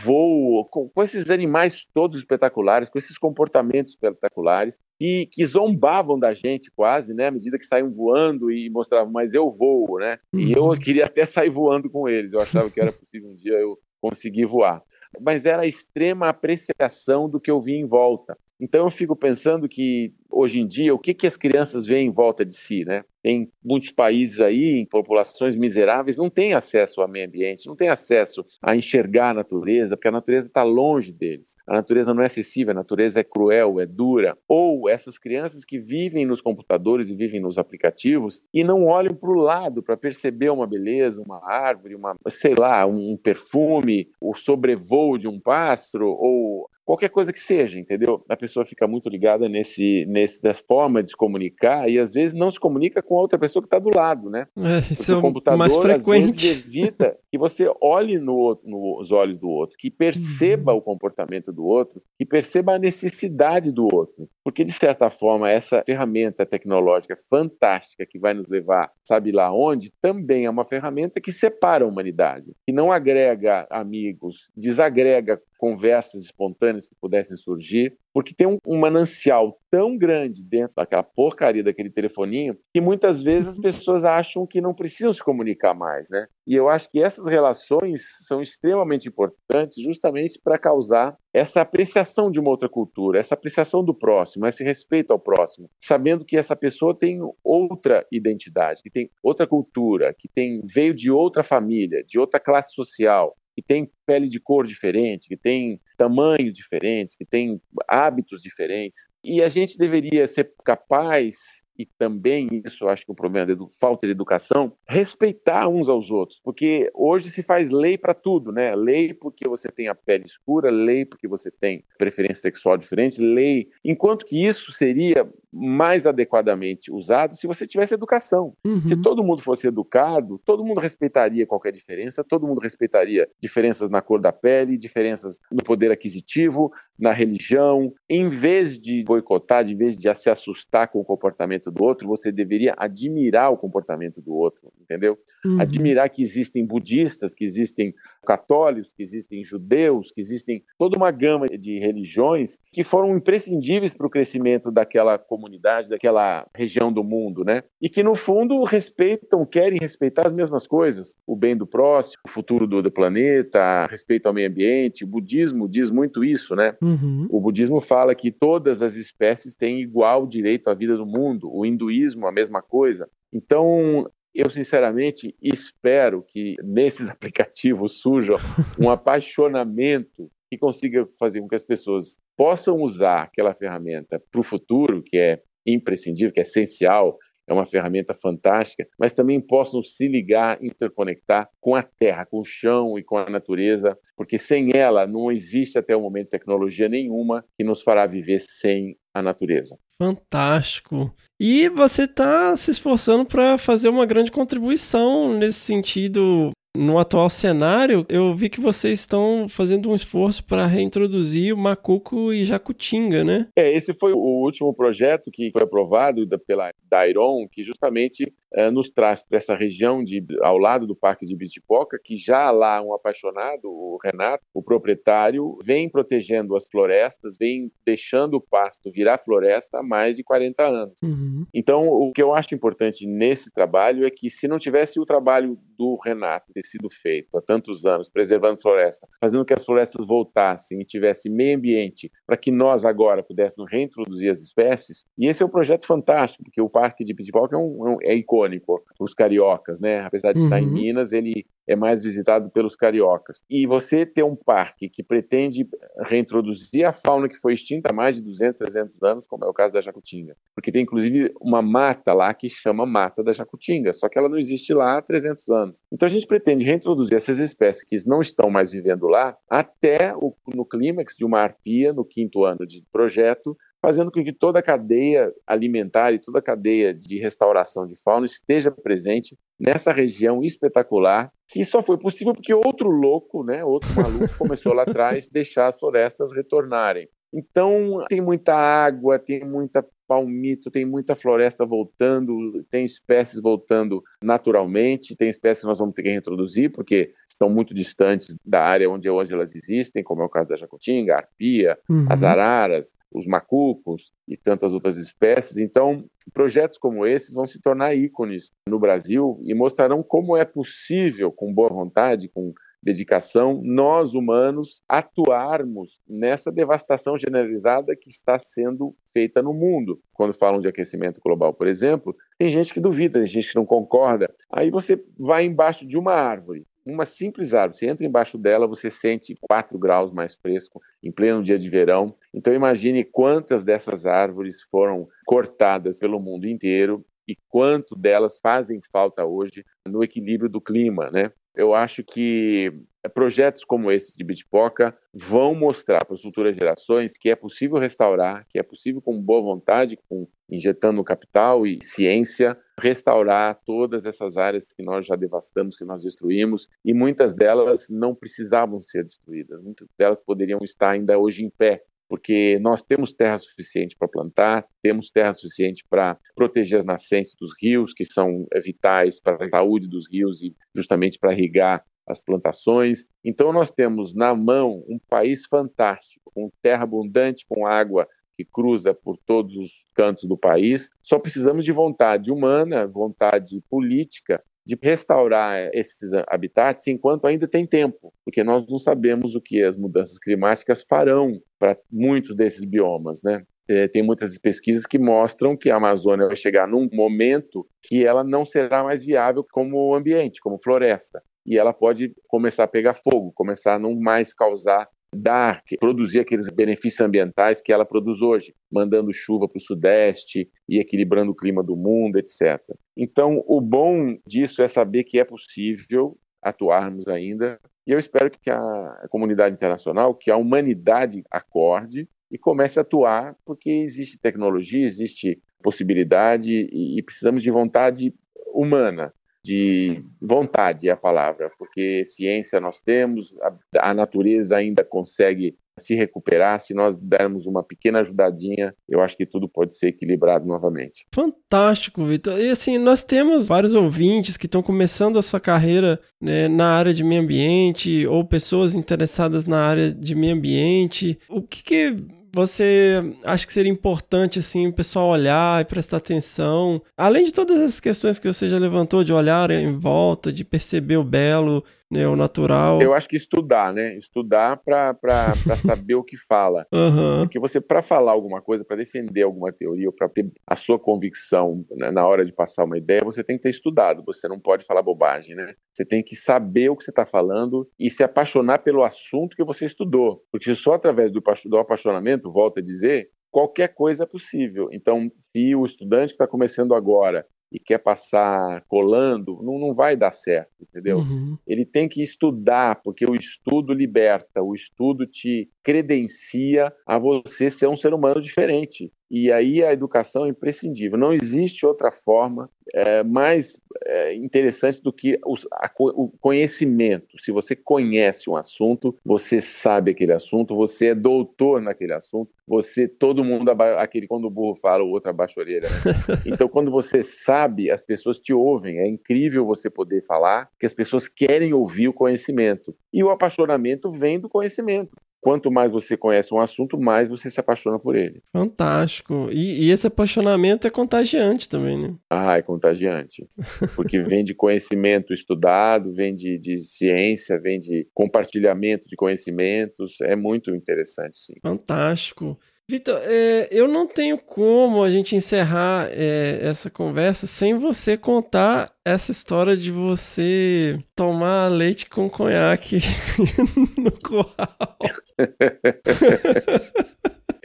voo, com, com, esses animais todos espetaculares, com esses comportamentos espetaculares, que, que zombavam da gente quase, né? À medida que saíam voando e mostravam, mas eu voo, né? E eu Uhum. queria até sair voando com eles, eu achava que era possível um dia eu conseguir voar. Mas era a extrema apreciação do que eu vi em volta. Então eu fico pensando que hoje em dia o que, que as crianças veem em volta de si, né? Tem muitos países aí, em populações miseráveis, não têm acesso ao meio ambiente, não têm acesso a enxergar a natureza, porque a natureza está longe deles. A natureza não é acessível, a natureza é cruel, é dura. Ou essas crianças que vivem nos computadores e vivem nos aplicativos e não olham para o lado para perceber uma beleza, uma árvore, uma, sei lá, um perfume, o sobrevoo de um pássaro ou qualquer coisa que seja, entendeu? A pessoa fica muito ligada nesse, nesse da forma de se comunicar e às vezes não se comunica com a outra pessoa que está do lado, né? É, isso é o computador mais às frequente. vezes evita que você olhe no, nos olhos do outro, que perceba Uhum. o comportamento do outro, que perceba a necessidade do outro. Porque, de certa forma, essa ferramenta tecnológica fantástica que vai nos levar, sabe lá onde, também é uma ferramenta que separa a humanidade, que não agrega amigos, desagrega conversas espontâneas que pudessem surgir, porque tem um, um manancial tão grande dentro daquela porcaria daquele telefoninho que muitas vezes as pessoas acham que não precisam se comunicar mais, né? E eu acho que essas relações são extremamente importantes justamente para causar essa apreciação de uma outra cultura, essa apreciação do próximo, esse respeito ao próximo, sabendo que essa pessoa tem outra identidade, que tem outra cultura, que tem veio de outra família, de outra classe social, que tem pele de cor diferente, que tem tamanhos diferentes, que tem hábitos diferentes. E a gente deveria ser capaz e também isso acho que é um problema de falta de educação, respeitar uns aos outros, porque hoje se faz lei para tudo, né? Lei porque você tem a pele escura, lei porque você tem preferência sexual diferente, lei, enquanto que isso seria mais adequadamente usado se você tivesse educação. Uhum. Se todo mundo fosse educado, todo mundo respeitaria qualquer diferença, todo mundo respeitaria diferenças na cor da pele, diferenças no poder aquisitivo, na religião. Em vez de boicotar, em vez de se assustar com o comportamento do outro, você deveria admirar o comportamento do outro, entendeu? Uhum. Admirar que existem budistas, que existem católicos, que existem judeus, que existem toda uma gama de religiões que foram imprescindíveis para o crescimento daquela comunidade, daquela região do mundo, né? E que no fundo respeitam, querem respeitar as mesmas coisas, o bem do próximo, o futuro do, do planeta, respeito ao meio ambiente. O budismo diz muito isso, né? Uhum. O budismo fala que todas as espécies têm igual direito à vida do mundo. O hinduísmo, a mesma coisa. Então, eu sinceramente espero que nesses aplicativos surja um apaixonamento que consiga fazer com que as pessoas possam usar aquela ferramenta para o futuro, que é imprescindível, que é essencial, é uma ferramenta fantástica, mas também possam se ligar, interconectar com a terra, com o chão e com a natureza, porque sem ela não existe até o momento tecnologia nenhuma que nos fará viver sem a natureza. Fantástico. E você está se esforçando para fazer uma grande contribuição nesse sentido. No atual cenário, eu vi que vocês estão fazendo um esforço para reintroduzir o macuco e jacutinga, né? É, esse foi o último projeto que foi aprovado pela Dairon, que justamente nos traz para essa região de, ao lado do Parque de Bitipoca, que já lá um apaixonado, o Renato, o proprietário, vem protegendo as florestas, vem deixando o pasto virar floresta há mais de 40 anos. Uhum. Então, o que eu acho importante nesse trabalho é que se não tivesse o trabalho do Renato ter sido feito há tantos anos, preservando floresta, fazendo que as florestas voltassem e tivesse meio ambiente para que nós agora pudéssemos reintroduzir as espécies, e esse é um projeto fantástico, porque o Parque de Pitipoca é, um, é, um, é icônico, icônico os cariocas, né? Apesar de estar em Uhum. Minas, ele é mais visitado pelos cariocas. E você ter um parque que pretende reintroduzir a fauna que foi extinta há mais de 200, 300 anos, como é o caso da Jacutinga. Porque tem inclusive uma mata lá que chama Mata da Jacutinga, só que ela não existe lá há 300 anos. Então a gente pretende reintroduzir essas espécies que não estão mais vivendo lá até o, no clímax de uma arpia, no quinto ano de projeto, fazendo com que toda a cadeia alimentar e toda a cadeia de restauração de fauna esteja presente nessa região espetacular, que só foi possível porque outro louco, né, outro maluco começou lá atrás deixar as florestas retornarem. Então, tem muita água, tem muita palmito, tem muita floresta voltando, tem espécies voltando naturalmente, tem espécies que nós vamos ter que reintroduzir, porque estão muito distantes da área onde hoje elas existem, como é o caso da jacutinga, a arpia, Uhum. as araras, os macucos e tantas outras espécies. Então, projetos como esses vão se tornar ícones no Brasil e mostrarão como é possível, com boa vontade, com dedicação, nós humanos atuarmos nessa devastação generalizada que está sendo feita no mundo. Quando falam de aquecimento global, por exemplo, tem gente que duvida, tem gente que não concorda. Aí você vai embaixo de uma árvore, uma simples árvore, você entra embaixo dela, você sente 4 graus mais fresco em pleno dia de verão. Então imagine quantas dessas árvores foram cortadas pelo mundo inteiro e quanto delas fazem falta hoje no equilíbrio do clima, né? Eu acho que projetos como esse de Bitpoca vão mostrar para as futuras gerações que é possível restaurar, que é possível com boa vontade, com injetando capital e ciência, restaurar todas essas áreas que nós já devastamos, que nós destruímos, e muitas delas não precisavam ser destruídas, muitas delas poderiam estar ainda hoje em pé, porque nós temos terra suficiente para plantar, temos terra suficiente para proteger as nascentes dos rios, que são é, vitais para a saúde dos rios e justamente para irrigar as plantações. Então nós temos na mão um país fantástico, com terra abundante, com água que cruza por todos os cantos do país. Só precisamos de vontade humana, vontade política de restaurar esses habitats enquanto ainda tem tempo, porque nós não sabemos o que as mudanças climáticas farão para muitos desses biomas, né? É, tem muitas pesquisas que mostram que a Amazônia vai chegar num momento que ela não será mais viável como ambiente, como floresta, e ela pode começar a pegar fogo, começar a não mais causar dar, produzir aqueles benefícios ambientais que ela produz hoje, mandando chuva para o sudeste e equilibrando o clima do mundo, etc. Então, o bom disso é saber que é possível atuarmos ainda, e eu espero que a comunidade internacional, que a humanidade acorde e comece a atuar, porque existe tecnologia, existe possibilidade e precisamos de vontade humana de vontade é a palavra, porque ciência nós temos, a, a, natureza ainda consegue se recuperar. Se nós dermos uma pequena ajudadinha, eu acho que tudo pode ser equilibrado novamente. Fantástico, Vitor. E assim, nós temos vários ouvintes que estão começando a sua carreira né, na área de meio ambiente ou pessoas interessadas na área de meio ambiente. O que, que você acha que seria importante assim o pessoal olhar e prestar atenção, além de todas as questões que você já levantou de olhar em volta, de perceber o belo, né, o natural. Eu acho que estudar, né? Estudar para saber o que fala. Uhum. Porque você para falar alguma coisa, para defender alguma teoria ou para ter a sua convicção né, na hora de passar uma ideia, você tem que ter estudado. Você não pode falar bobagem, né? Você tem que saber o que você está falando e se apaixonar pelo assunto que você estudou. Porque só através do, do apaixonamento, volto a dizer, qualquer coisa é possível. Então, se o estudante que está começando agora e quer passar colando, não, não vai dar certo, entendeu? Uhum. Ele tem que estudar, porque o estudo liberta, o estudo te credencia a você ser um ser humano diferente. E aí a educação é imprescindível. Não existe outra forma é, mais é, interessante do que os, a, o conhecimento. Se você conhece um assunto, você sabe aquele assunto, você é doutor naquele assunto, você, todo mundo, aquele quando o burro fala, o outro abaixa a orelha. Né? Então, quando você sabe, as pessoas te ouvem. É incrível você poder falar que as pessoas querem ouvir o conhecimento. E o apaixonamento vem do conhecimento quanto mais você conhece um assunto, mais você se apaixona por ele. Fantástico. E, e, esse apaixonamento é contagiante também, né? Ah, é contagiante. Porque vem de conhecimento estudado, vem de, de ciência, vem de compartilhamento de conhecimentos. É muito interessante, sim. Fantástico. Vitor, é, eu não tenho como a gente encerrar é, essa conversa sem você contar essa história de você tomar leite com conhaque no curral.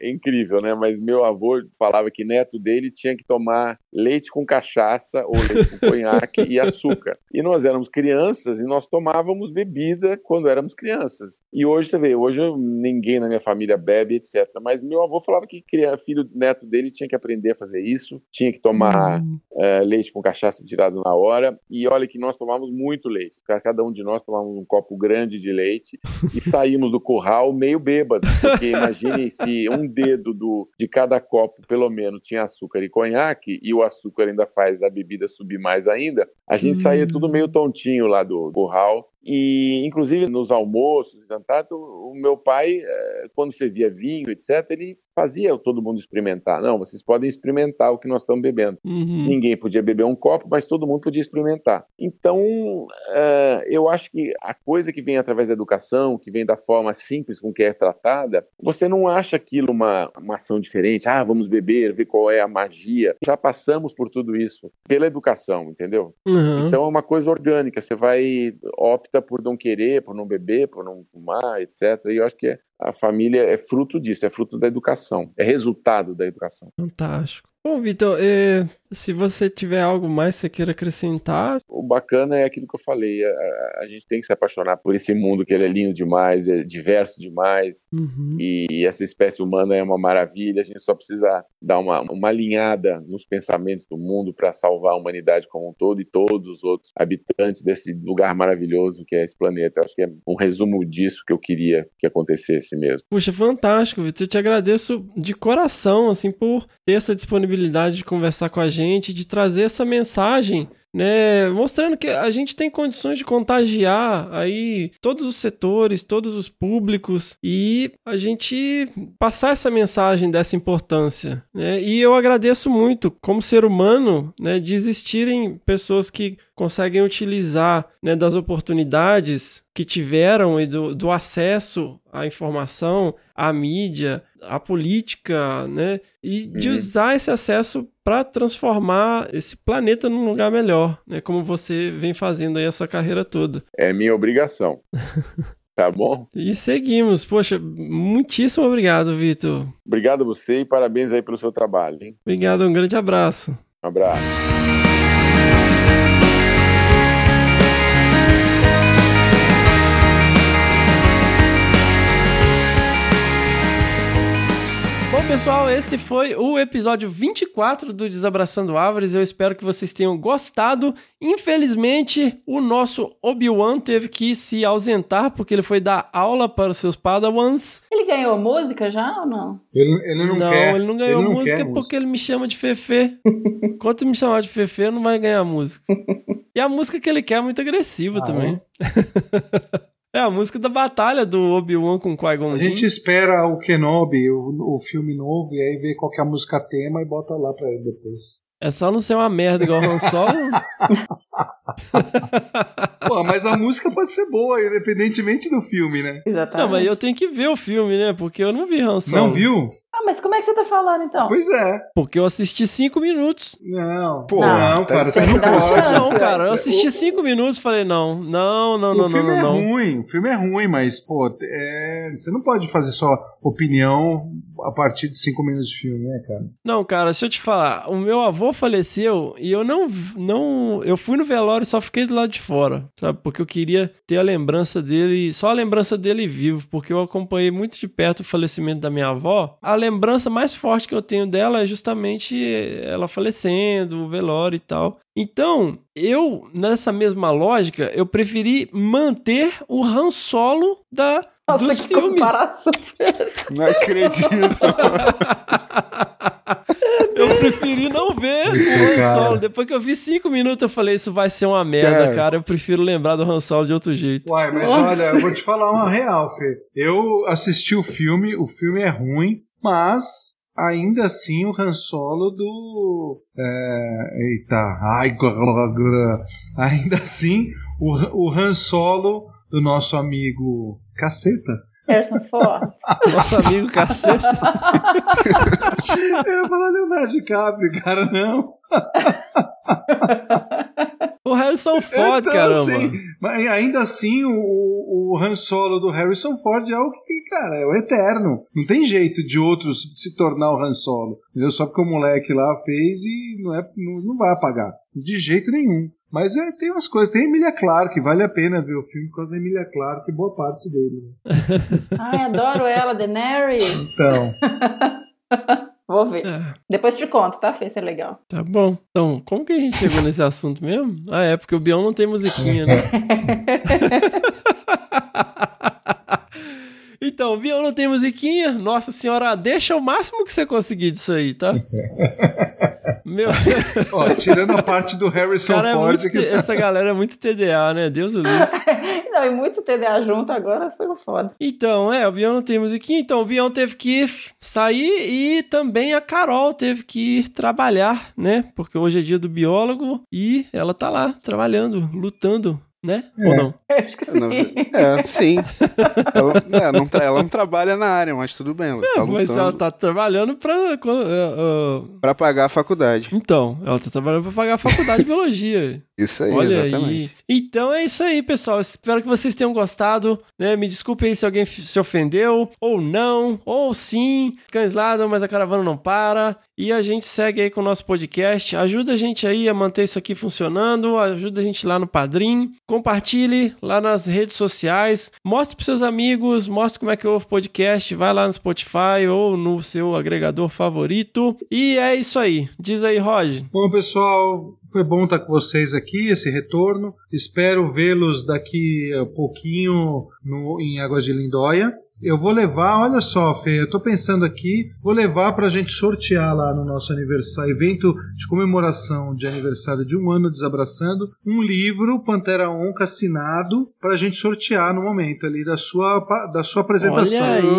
Incrível, né? Mas meu avô falava que neto dele tinha que tomar leite com cachaça ou leite com conhaque e açúcar. E nós éramos crianças e nós tomávamos bebida quando éramos crianças. E hoje você vê, hoje ninguém na minha família bebe, etc. Mas meu avô falava que filho neto dele tinha que aprender a fazer isso, tinha que tomar hum. é, leite com cachaça tirado na hora. E olha que nós tomávamos muito leite. Cada um de nós tomávamos um copo grande de leite e saímos do curral meio bêbado. Porque imagine se um dedo do, de cada copo, pelo menos, tinha açúcar e conhaque, e o açúcar ainda faz a bebida subir mais ainda, a gente hum. saía tudo meio tontinho lá do curral e, inclusive, nos almoços, jantar, o meu pai, eh, quando servia vinho, etc., ele fazia todo mundo experimentar. Não, vocês podem experimentar o que nós estamos bebendo. Uhum. Ninguém podia beber um copo, mas todo mundo podia experimentar. Então, uh, eu acho que a coisa que vem através da educação, que vem da forma simples com que é tratada, você não acha aquilo uma, uma ação diferente. Ah, vamos beber, ver qual é a magia. Já passamos por tudo isso pela educação, entendeu? Uhum. Então, é uma coisa orgânica. Você vai opta opta por não querer, por não beber, por não fumar, etc. E eu acho que a família é fruto disso, é fruto da educação, é resultado da educação. Fantástico. Bom, Vitor, eh, se você tiver algo mais que você queira acrescentar. O bacana é aquilo que eu falei: a, a, gente tem que se apaixonar por esse mundo que ele é lindo demais, é diverso demais, uhum. e essa espécie humana é uma maravilha. A gente só precisa dar uma, uma alinhada nos pensamentos do mundo para salvar a humanidade como um todo e todos os outros habitantes desse lugar maravilhoso que é esse planeta. Eu acho que é um resumo disso que eu queria que acontecesse mesmo. Puxa, fantástico, Vitor. Eu te agradeço de coração, assim, por ter essa disponibilidade de conversar com a gente, de trazer essa mensagem né, mostrando que a gente tem condições de contagiar aí todos os setores, todos os públicos e a gente passar essa mensagem dessa importância, né? E eu agradeço muito, como ser humano, né, de existirem pessoas que conseguem utilizar né, das oportunidades que tiveram e do, do acesso à informação, à mídia, à política, né? E de uhum. usar esse acesso para transformar esse planeta num lugar melhor, né? Como você vem fazendo aí a sua carreira toda. É minha obrigação. Tá bom? E seguimos. Poxa, muitíssimo obrigado, Vitor. Obrigado a você e parabéns aí pelo seu trabalho. Hein? Obrigado, um grande abraço. Um abraço. Pessoal, esse foi o episódio 24 do Desabraçando Árvores. Eu espero que vocês tenham gostado. Infelizmente, o nosso Obi-Wan teve que se ausentar porque ele foi dar aula para os seus Padawans. Ele ganhou música já ou não? Ele, ele não, não quer. ele não ganhou ele não música porque música. ele me chama de Fefe. Quando me chamar de Fefe, não vai ganhar música. E a música que ele quer é muito agressiva ah, também. É? É a música da batalha do Obi-Wan com Qui-Gon A gente espera o Kenobi, o, o filme novo, e aí vê qual é a música tema e bota lá pra ele depois. É só não ser uma merda igual Han Solo. Pô, mas a música pode ser boa, independentemente do filme, né? Exatamente. Não, mas eu tenho que ver o filme, né? Porque eu não vi Han Solo. Não viu? Ah, mas como é que você tá falando então? Pois é. Porque eu assisti cinco minutos. Não, pô, não, não cara, você não pode. Não, cara, eu assisti cinco minutos e falei, não, não, não, não, não. O filme não, é não. ruim, o filme é ruim, mas, pô, é... você não pode fazer só opinião a partir de cinco minutos de filme, né, cara? Não, cara, deixa eu te falar. O meu avô faleceu e eu não. não eu fui no velório e só fiquei do lado de fora, sabe? Porque eu queria ter a lembrança dele, só a lembrança dele vivo, porque eu acompanhei muito de perto o falecimento da minha avó. A lembrança mais forte que eu tenho dela é justamente ela falecendo, o velório e tal. Então, eu, nessa mesma lógica, eu preferi manter o Han Solo da, Nossa, dos que filmes. comparação. Não acredito. eu preferi não ver o Han Cara. Solo. Depois que eu vi cinco minutos, eu falei, isso vai ser uma merda, Cara. cara. Eu prefiro lembrar do Han Solo de outro jeito. Uai, mas olha, eu vou te falar uma real, Fê. Eu assisti o filme, o filme é ruim, mas ainda assim o Han Solo do. É, eita, ai, ainda assim o, o Han Solo do nosso amigo Caceta Harrison Ford. Nosso amigo cacete. Eu ia falar Leonardo DiCaprio, cara, não. O Harrison Ford, Então, caramba. assim, mas ainda assim, o, o Han Solo do Harrison Ford é o que, cara, é o eterno. Não tem jeito de outros se tornar o Han Solo. Entendeu? Só porque o moleque lá fez e não, é, não, não vai apagar. De jeito nenhum. Mas é, tem umas coisas. Tem a Emilia Clarke, vale a pena ver o filme por causa da Emilia Clarke, boa parte dele. né? Ai, adoro ela, Daenerys. Então. Vou ver. É. Depois te conto, tá, Fê? Isso é legal. Tá bom. Então, como que a gente chegou nesse assunto mesmo? Ah, é porque o Bion não tem musiquinha, né? Então, o Bion não tem musiquinha. Nossa senhora, deixa o máximo que você conseguir disso aí, tá? Meu... Ó, tirando a parte do Harrison Cara, é Ford. muito que- Essa galera é muito TDA, né? Deus o livre. Não, e muito TDA junto agora foi um foda. Então, é, o Bion não tem musiquinha, então o Bion teve que sair e também a Carol teve que ir trabalhar, né? Porque hoje é dia do biólogo e ela tá lá trabalhando, lutando, né? Ou não? Acho que sim. Não, é, sim. Ela, é, não tra- ela não trabalha na área, mas tudo bem. Ela tá Mas ela tá trabalhando pra. uh, pra pagar a faculdade. Então, ela tá trabalhando pra pagar a faculdade de biologia. Isso aí, Olha exatamente. aí. Então é isso aí, pessoal. Espero que vocês tenham gostado. Né? Me desculpe aí se alguém se ofendeu, ou não, ou sim. Cães ladram, mas a caravana não para. E a gente segue aí com o nosso podcast. Ajuda a gente aí a manter isso aqui funcionando. Ajuda a gente lá no Padrim. Compartilhe lá nas redes sociais. Mostre pros seus amigos. Mostre como é que ouve o podcast. Vai lá no Spotify ou no seu agregador favorito. E é isso aí. Diz aí, Roger. Bom, pessoal, foi bom estar com vocês aqui, esse retorno. Espero vê-los daqui a pouquinho no, em Águas de Lindóia. Eu vou levar, olha só, Fê, eu tô pensando aqui, vou levar pra gente sortear lá no nosso aniversário, evento de comemoração de aniversário de um ano Desabraçando, um livro Pantera Onca assinado pra gente sortear no momento ali da sua, da sua apresentação. Olha aí!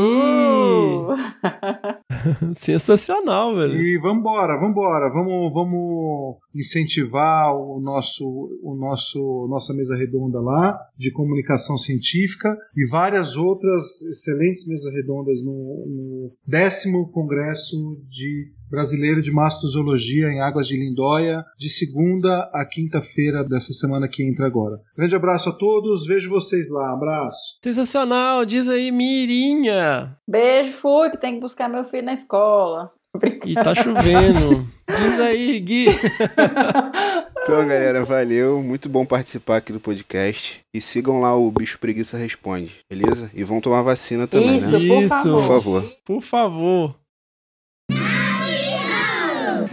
Sensacional, velho. E vambora, vambora, vamos, vamos incentivar o nosso, o nosso, nossa mesa redonda lá de comunicação científica e várias outras excelentes mesas redondas no, no décimo congresso de brasileiro de mastozoologia em Águas de Lindóia, de segunda a quinta-feira dessa semana que entra agora. Grande abraço a todos, vejo vocês lá, abraço. Sensacional, diz aí, Mirinha. Beijo, fui, que tem que buscar meu filho na escola. E tá chovendo. diz aí, Gui. Então, galera, valeu. Muito bom participar aqui do podcast. E sigam lá o Bicho Preguiça Responde, beleza? E vão tomar vacina também, Isso, né? por favor. Por favor. Por favor.